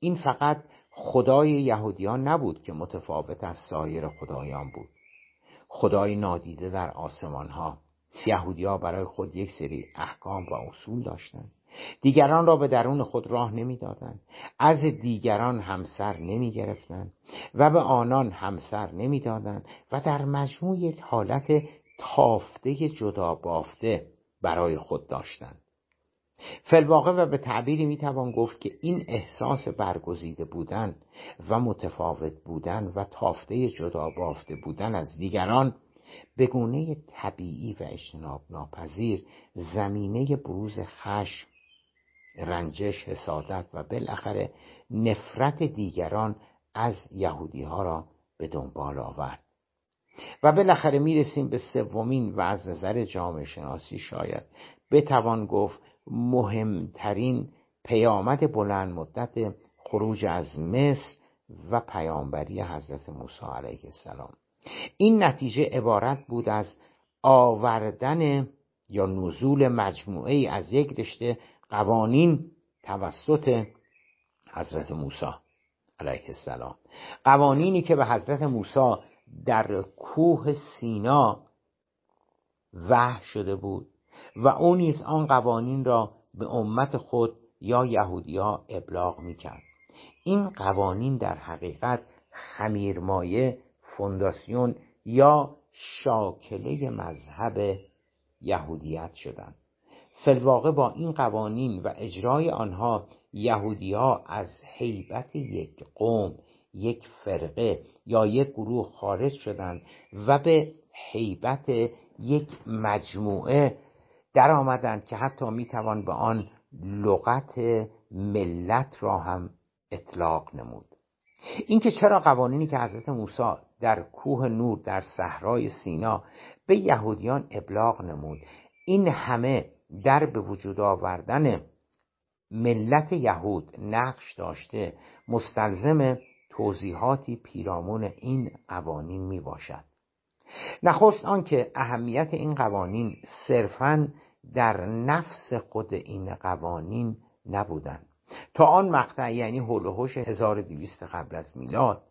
این فقط خدای یهودیان نبود که متفاوت از سایر خدایان بود. خدای نادیده در آسمان ها یهودی ها برای خود یک سری احکام و اصول داشتند. دیگران را به درون خود راه نمی‌دادند. از دیگران همسر نمی گرفتند و به آنان همسر نمی‌دادند و در مجموع یک حالت تافته جدا بافته برای خود داشتند. فلواقع و به تعبیری می‌توان گفت که این احساس برگزیده بودن و متفاوت بودن و تافته جدا بافته بودن از دیگران به گونه طبیعی و اجتناب ناپذیر زمینه بروز خشم رنجش حسادت و بالاخره نفرت دیگران از یهودی ها را به دنبال آورد. و بالاخره می‌رسیم به سومین و از نظر جامعه شناسی شاید بتوان گفت مهمترین پیامد بلند مدت خروج از مصر و پیامبری حضرت موسی علیه السلام. این نتیجه عبارت بود از آوردن یا نزول مجموعه از یک رشته قوانین توسط حضرت موسی علیه السلام. قوانینی که به حضرت موسی در کوه سینا وحی شده بود و او نیز آن قوانین را به امت خود یا یهودیا ابلاغ می‌کرد. این قوانین در حقیقت خمیرمایه فونداسیون یا شاکله مذهب یهودیت شدند. فلواقع با این قوانین و اجرای آنها یهودی ها از حیبت یک قوم یک فرقه یا یک گروه خارج شدند و به حیبت یک مجموعه در آمدند که حتی می‌توان به آن لغت ملت را هم اطلاق نمود. اینکه چرا قوانینی که حضرت موسی در کوه نور در صحرای سینا به یهودیان ابلاغ نمود این همه در به وجود آوردن ملت یهود نقش داشته مستلزم توضیحاتی پیرامون این قوانین می باشد. نخست آنکه اهمیت این قوانین صرفا در نفس خود این قوانین نبودند. تا آن مقطع یعنی هلوهوش 1200 قبل از میلاد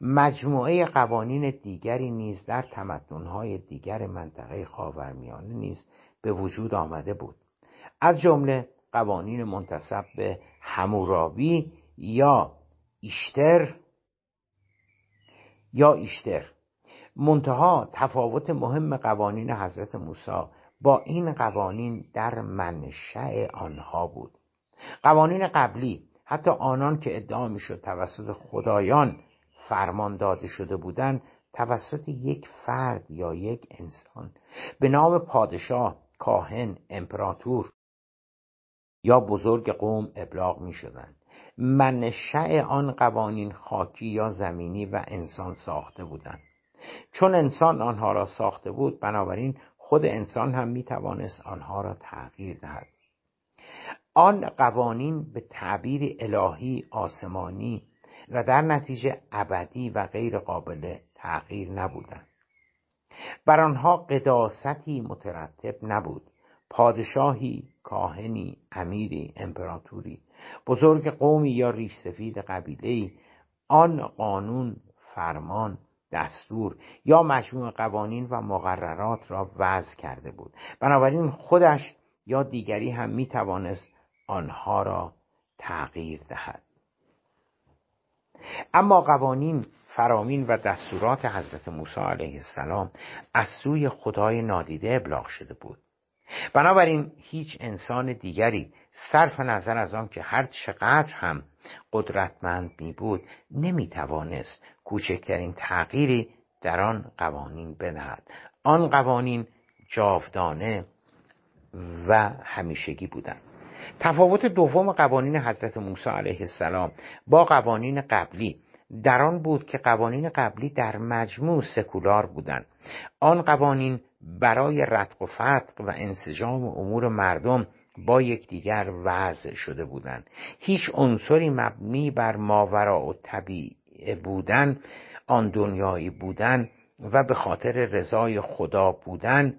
مجموعه قوانین دیگری نیز در تمدنهای دیگر منطقه خاورمیانه نیز به وجود آمده بود. از جمله قوانین منتصب به هموراوی یا ایشتر یا ایشتر. منتها تفاوت مهم قوانین حضرت موسی با این قوانین در منشأ آنها بود. قوانین قبلی حتی آنان که ادعا می‌شد توسط خدایان فرمان داده شده بودند توسط یک فرد یا یک انسان به نام پادشاه کاهن امپراتور یا بزرگ قوم ابلاغ می شدند منشأ آن قوانین خاکی یا زمینی و انسان ساخته بودند. چون انسان آنها را ساخته بود بنابراین خود انسان هم می توانست آنها را تغییر دهد. آن قوانین به تعبیر الهی آسمانی و در نتیجه ابدی و غیر قابل تغییر نبودند. بر آنها قداستی مترتب نبود. پادشاهی کاهنی امیری امپراتوری بزرگ قومی یا ریش سفید قبیله آن قانون فرمان دستور یا مجموع قوانین و مقررات را وضع کرده بود. بنابراین خودش یا دیگری هم می توانست آنها را تغییر دهد. اما قوانین فرامین و دستورات حضرت موسی علیه السلام از سوی خدای نادیده ابلاغ شده بود. بنابراین هیچ انسان دیگری صرف نظر از آن که هر چقدر هم قدرتمند می بود نمی توانست کوچکترین تغییری در آن قوانین بدهد. آن قوانین جاودانه و همیشگی بودند. تفاوت دوم قوانین حضرت موسی علیه السلام با قوانین قبلی در آن بود که قوانین قبلی در مجموع سکولار بودند. آن قوانین برای رتق و فتق و انسجام امور مردم با یکدیگر وضع شده بودند. هیچ عنصری مبنی بر ماورا و طبیعه بودن آن دنیایی بودن و به خاطر رضای خدا بودن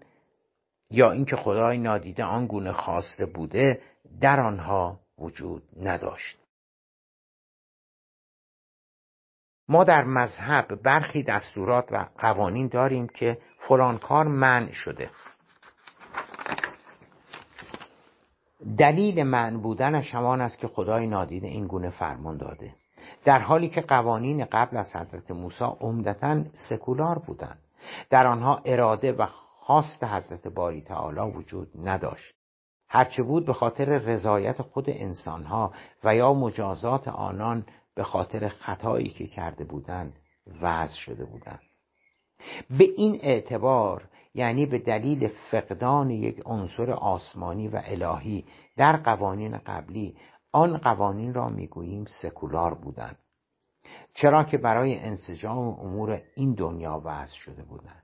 یا اینکه خدای نادیده آنگونه خواسته بوده در آنها وجود نداشت. ما در مذهب برخی دستورات و قوانین داریم که فلان کار منع شده. دلیل منع بودنش همان است که خدای نادیده این گونه فرمان داده. در حالی که قوانین قبل از حضرت موسی عمدتا سکولار بودند. در آنها اراده و خواست حضرت باری تعالی وجود نداشت. هرچه بود به خاطر رضایت خود انسانها و یا مجازات آنان به خاطر خطایی که کرده بودند وضع شده بودند به این اعتبار یعنی به دلیل فقدان یک عنصر آسمانی و الهی در قوانین قبلی آن قوانین را می‌گوییم سکولار بودند چرا که برای انسجام امور این دنیا وضع شده بودند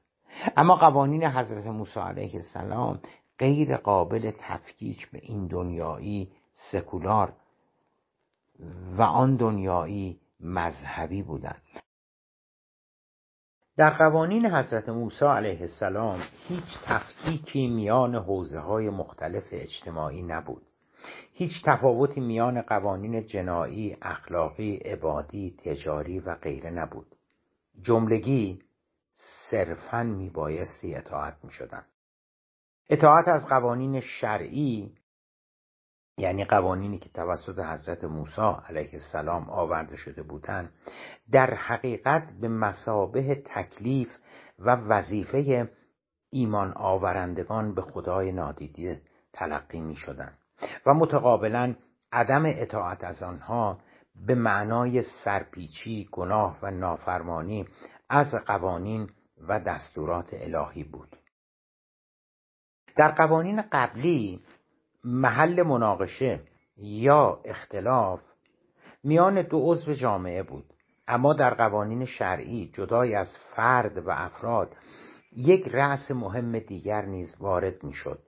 اما قوانین حضرت موسی علیه السلام غیر قابل تفکیک به این دنیایی سکولار و آن دنیایی مذهبی بودند. در قوانین حضرت موسی علیه السلام هیچ تفکیکی میان حوزه های مختلف اجتماعی نبود. هیچ تفاوتی میان قوانین جنایی، اخلاقی، عبادی، تجاری و غیره نبود. جملگی صرفا میبایستی اطاعت می‌شدند. اطاعت از قوانین شرعی یعنی قوانینی که توسط حضرت موسی علیه السلام آورده شده بودند در حقیقت به مسابه تکلیف و وظیفه ایمان آورندگان به خدای نادیده تلقی می شدن و متقابلا عدم اطاعت از آنها به معنای سرپیچی گناه و نافرمانی از قوانین و دستورات الهی بود. در قوانین قبلی محل مناقشه یا اختلاف میان دو عضو جامعه بود. اما در قوانین شرعی جدای از فرد و افراد یک رأس مهم دیگر نیز وارد می‌شد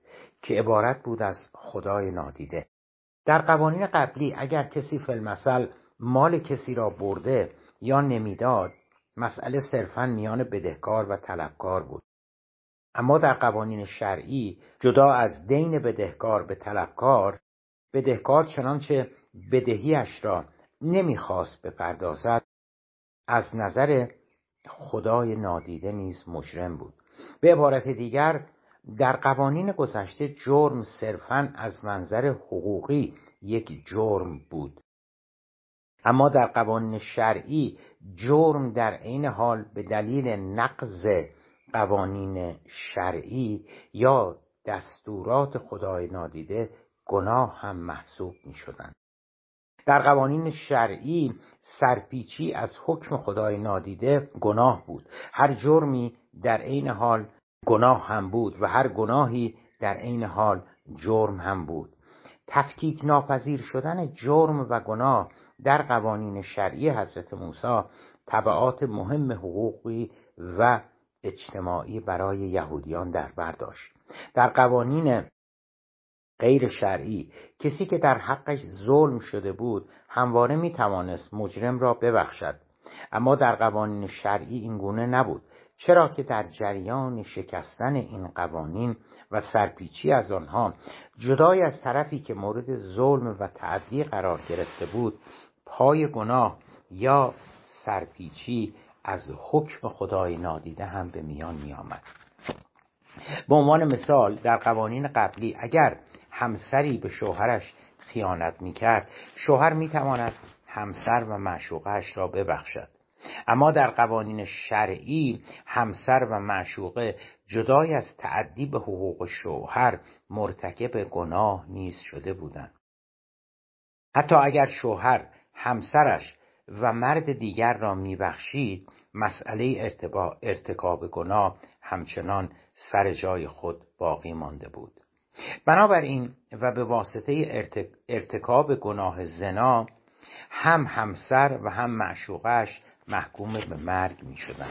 که عبارت بود از خدای نادیده. در قوانین قبلی اگر کسی فلمثل مال کسی را برده یا نمی‌داد مسئله صرفا میان بدهکار و طلبکار بود. اما در قوانین شرعی جدا از دین بدهکار به طلبکار بدهکار چنانچه بدهیش را نمی‌خواست بپردازد از نظر خدای نادیده نیز مجرم بود. به عبارت دیگر در قوانین گذشته جرم صرفا از منظر حقوقی یک جرم بود. اما در قوانین شرعی جرم در عین حال به دلیل نقض قوانین شرعی یا دستورات خدای نادیده گناه هم محسوب می شدن. در قوانین شرعی سرپیچی از حکم خدای نادیده گناه بود هر جرمی در عین حال گناه هم بود و هر گناهی در عین حال جرم هم بود تفکیک ناپذیر شدن جرم و گناه در قوانین شرعی حضرت موسی طبعات مهم حقوقی و اجتماعی برای یهودیان در برداشت. در قوانین غیر شرعی کسی که در حقش ظلم شده بود همواره می توانست مجرم را ببخشد. اما در قوانین شرعی این گونه نبود. چرا که در جریان شکستن این قوانین و سرپیچی از آنها جدای از طرفی که مورد ظلم و تعدی قرار گرفته بود پای گناه یا سرپیچی از حکم خدای نادیده هم به میان می آمد به عنوان مثال در قوانین قبلی اگر همسری به شوهرش خیانت می کرد شوهر می تواند همسر و معشوقش را ببخشد. اما در قوانین شرعی همسر و معشوقه جدای از تعدی به حقوق شوهر مرتکب گناه نیز شده بودند. حتی اگر شوهر همسرش و مرد دیگر را میبخشید مسئله ارتکاب گناه همچنان سر جای خود باقی مانده بود بنابراین و به واسطه ارتکاب گناه زنا هم همسر و هم معشوقش محکوم به مرگ می شدن.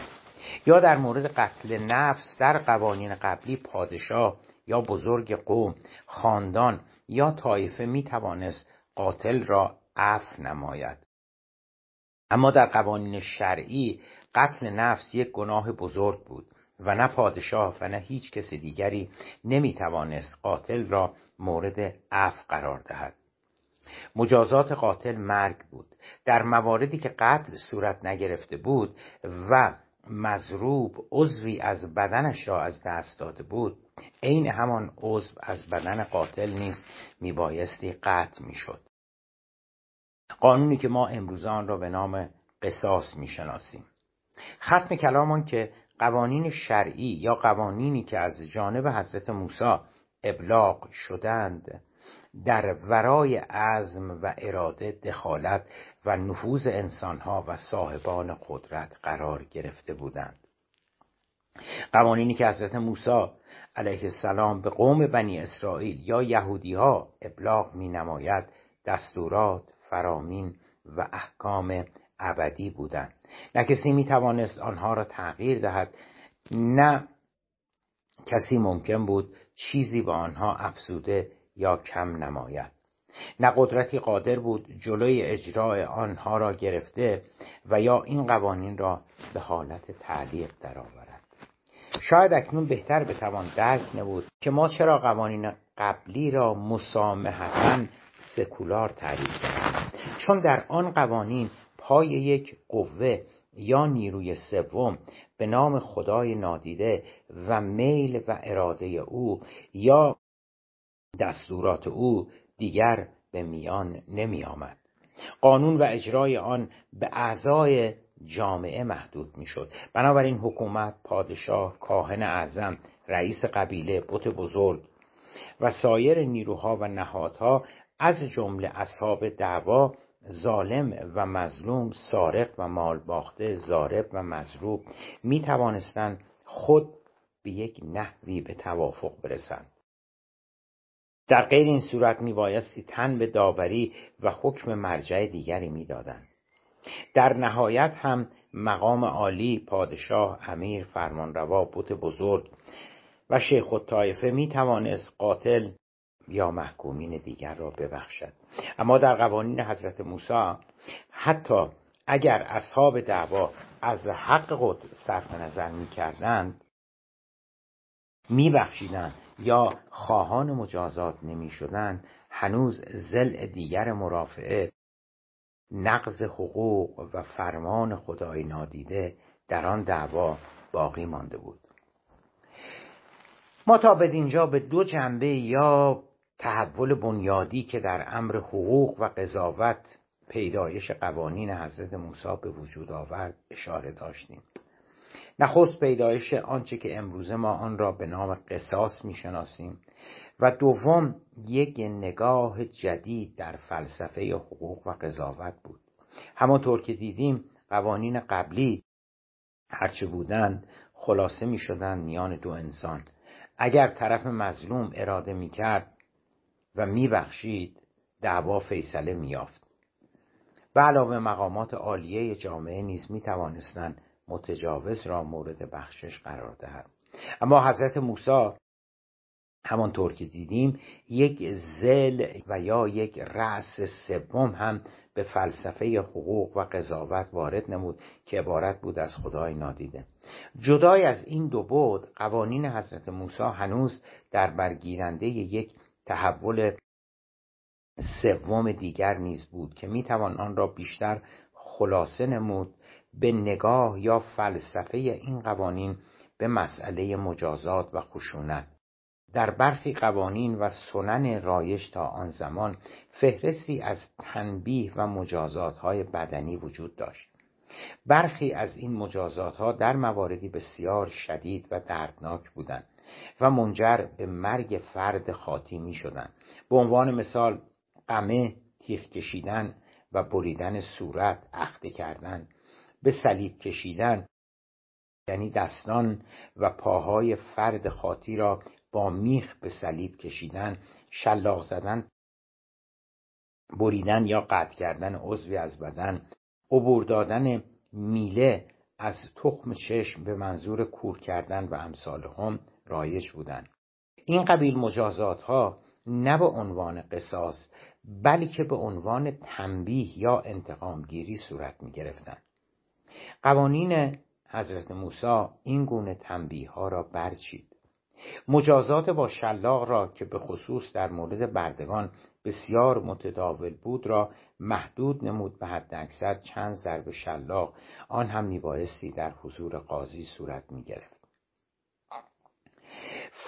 یا در مورد قتل نفس در قوانین قبلی پادشاه یا بزرگ قوم خاندان یا طایفه می توانست قاتل را عفو نماید اما در قوانین شرعی قتل نفس یک گناه بزرگ بود و نه پادشاه و نه هیچ کس دیگری نمی توانست قاتل را مورد عفو قرار دهد. مجازات قاتل مرگ بود. در مواردی که قتل صورت نگرفته بود و مضروب عضوی از بدنش را از دست داده بود عین همان عضو از بدن قاتل نیز میبایستی قطع می‌شد. قانونی که ما امروزان را به نام قصاص می‌شناسیم. ختم کلامان که قوانین شرعی یا قوانینی که از جانب حضرت موسی ابلاغ شدند در ورای عزم و اراده دخالت و نفوذ انسانها و صاحبان قدرت قرار گرفته بودند. قوانینی که حضرت موسی علیه السلام به قوم بنی اسرائیل یا یهودی ها ابلاغ می نماید دستورات فرامین و احکام ابدی بودند. نه کسی می توانست آنها را تغییر دهد نه کسی ممکن بود چیزی به آنها افزوده یا کم نماید. نه قدرتی قادر بود جلوی اجراع آنها را گرفته و یا این قوانین را به حالت تعلیق درآورد. شاید اکنون بهتر بتوان درک نبود که ما چرا قوانین قبلی را مسامحتا سکولار تعریف کردیم چون در آن قوانین پای یک قوه یا نیروی سوم به نام خدای نادیده و میل و اراده او یا دستورات او دیگر به میان نمی آمد. قانون و اجرای آن به اعضای جامعه محدود می شد. بنابراین حکومت پادشاه کاهن اعظم رئیس قبیله بت بزرگ و سایر نیروها و نهادها از جمله اصحاب دعوا ظالم و مظلوم سارق و مال باخته زارب و مضروب می توانستند خود به یک نحوی به توافق برسند. در غیر این صورت میبایستی تن به داوری و حکم مرجع دیگری می‌دادند. در نهایت هم مقام عالی پادشاه امیر فرمانروا بت بزرگ و شیخ الطایفه می توانست قاتل یا محکومین دیگر را ببخشد. اما در قوانین حضرت موسی حتی اگر اصحاب دعوا از حق خود صرف نظر می کردند می بخشیدند یا خواهان مجازات نمی شدند هنوز زل دیگر مرافعه نقض حقوق و فرمان خدای نادیده در آن دعوا باقی مانده بود. ما تا به اینجا به دو جنبه یا تحول بنیادی که در امر حقوق و قضاوت پیدایش قوانین حضرت موسی به وجود آورد اشاره داشتیم. نخست پیدایش آنچه که امروزه ما آن را به نام قصاص می‌شناسیم و دوم یک نگاه جدید در فلسفه حقوق و قضاوت بود. همانطور که دیدیم قوانین قبلی هرچه بودند خلاصه می شدند میان دو انسان. اگر طرف مظلوم اراده می کرد و می بخشید دعوا فیصله می یافت و علاوه مقامات عالیه جامعه نیز می توانستند متجاوز را مورد بخشش قرار دهد اما حضرت موسی همانطور که دیدیم یک زل و یا یک رأس سوم هم به فلسفه حقوق و قضاوت وارد نمود که عبارت بود از خدای نادیده. جدای از این دو بود قوانین حضرت موسی هنوز در برگیرنده یک تحول سوم دیگر نیز بود که می‌توان آن را بیشتر خلاصه نمود به نگاه یا فلسفه این قوانین به مسئله مجازات و خشونت. در برخی قوانین و سنن رایش تا آن زمان فهرستی از تنبیه و مجازات های بدنی وجود داشت. برخی از این مجازات ها در مواردی بسیار شدید و دردناک بودند. و منجر به مرگ فرد خاطی می شدند به عنوان مثال قمه تیخ کشیدن و بریدن صورت اخته کردن. به صلیب کشیدن یعنی دستان و پاهای فرد خاطی را با میخ به صلیب کشیدن شلاق زدن بریدن یا قطع کردن عضوی از بدن عبور دادن میله از تخم چشم به منظور کور کردن و امثال هم. رایج بودند. این قبیل مجازات ها نه به عنوان قصاص بلکه به عنوان تنبیه یا انتقام گیری صورت می گرفتن. قوانین حضرت موسی این گونه تنبیه ها را برچید. مجازات با شلاق را که به خصوص در مورد بردگان بسیار متداول بود را محدود نمود به حد اکثر چند ضرب شلاق آن هم میبایستی در حضور قاضی صورت می‌گرفت.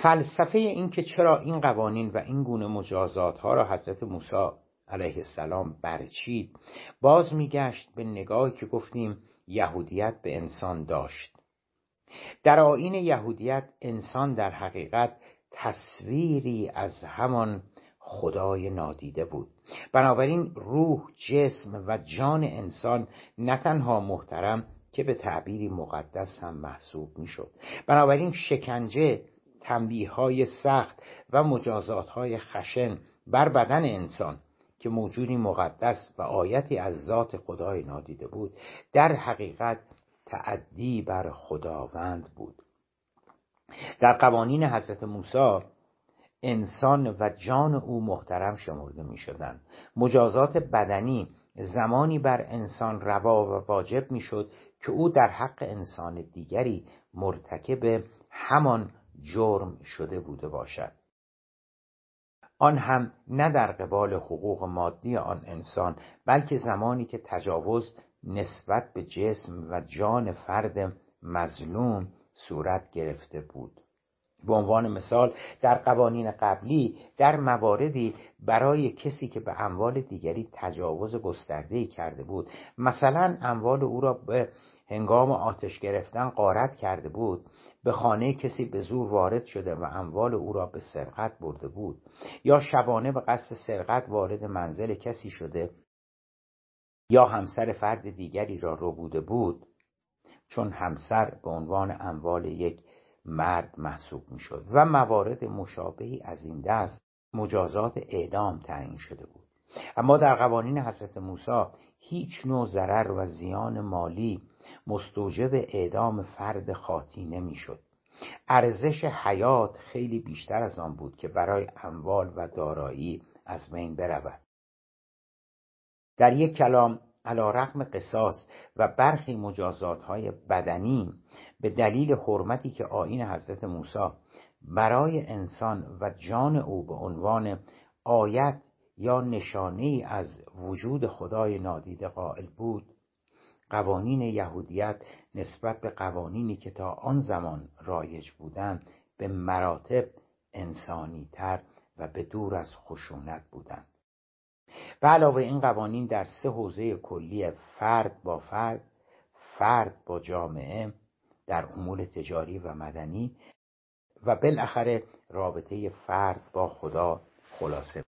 فلسفه این که چرا این قوانین و این گونه مجازات ها را حضرت موسی علیه السلام برچید باز میگشت به نگاهی که گفتیم یهودیت به انسان داشت. در آین یهودیت انسان در حقیقت تصویری از همان خدای نادیده بود. بنابراین روح جسم و جان انسان نه تنها محترم که به تعبیری مقدس هم محسوب می‌شد. بنابراین شکنجه تنبیه های سخت و مجازات های خشن بر بدن انسان که موجودی مقدس و آیتی از ذات خدای نادیده بود در حقیقت تعدی بر خداوند بود در قوانین حضرت موسی انسان و جان او محترم شمرده می شدن. مجازات بدنی زمانی بر انسان روا و واجب می شد که او در حق انسان دیگری مرتکب همان جرم شده بوده باشد. آن هم نه در قبال حقوق مادی آن انسان بلکه زمانی که تجاوز نسبت به جسم و جان فرد مظلوم صورت گرفته بود. به عنوان مثال در قوانین قبلی در مواردی برای کسی که به اموال دیگری تجاوز گسترده‌ای کرده بود مثلا اموال او را به هنگام آتش گرفتن قارت کرده بود. به خانه کسی به زور وارد شده و اموال او را به سرقت برده بود. یا شبانه به قصد سرقت وارد منزل کسی شده یا همسر فرد دیگری را رو بوده بود. چون همسر به عنوان اموال یک مرد محسوب می شد و موارد مشابهی از این دست مجازات اعدام تعیین شده بود. اما در قوانین حضرت موسی هیچ نوع ضرر و زیان مالی مستوجب اعدام فرد خاطی نمی‌شد ارزش حیات خیلی بیشتر از آن بود که برای اموال و دارایی از بین برود. در یک کلام علا رقم قصاص و برخی مجازات های بدنی به دلیل حرمتی که آین حضرت موسی برای انسان و جان او به عنوان آیت یا نشانه از وجود خدای نادیده قائل بود قوانین یهودیت نسبت به قوانینی که تا آن زمان رایج بودند به مراتب انسانی تر و به دور از خشونت بودند. به علاوه این قوانین در سه حوزه کلی فرد با فرد فرد با جامعه در امور تجاری و مدنی و بالاخره رابطه فرد با خدا خلاصه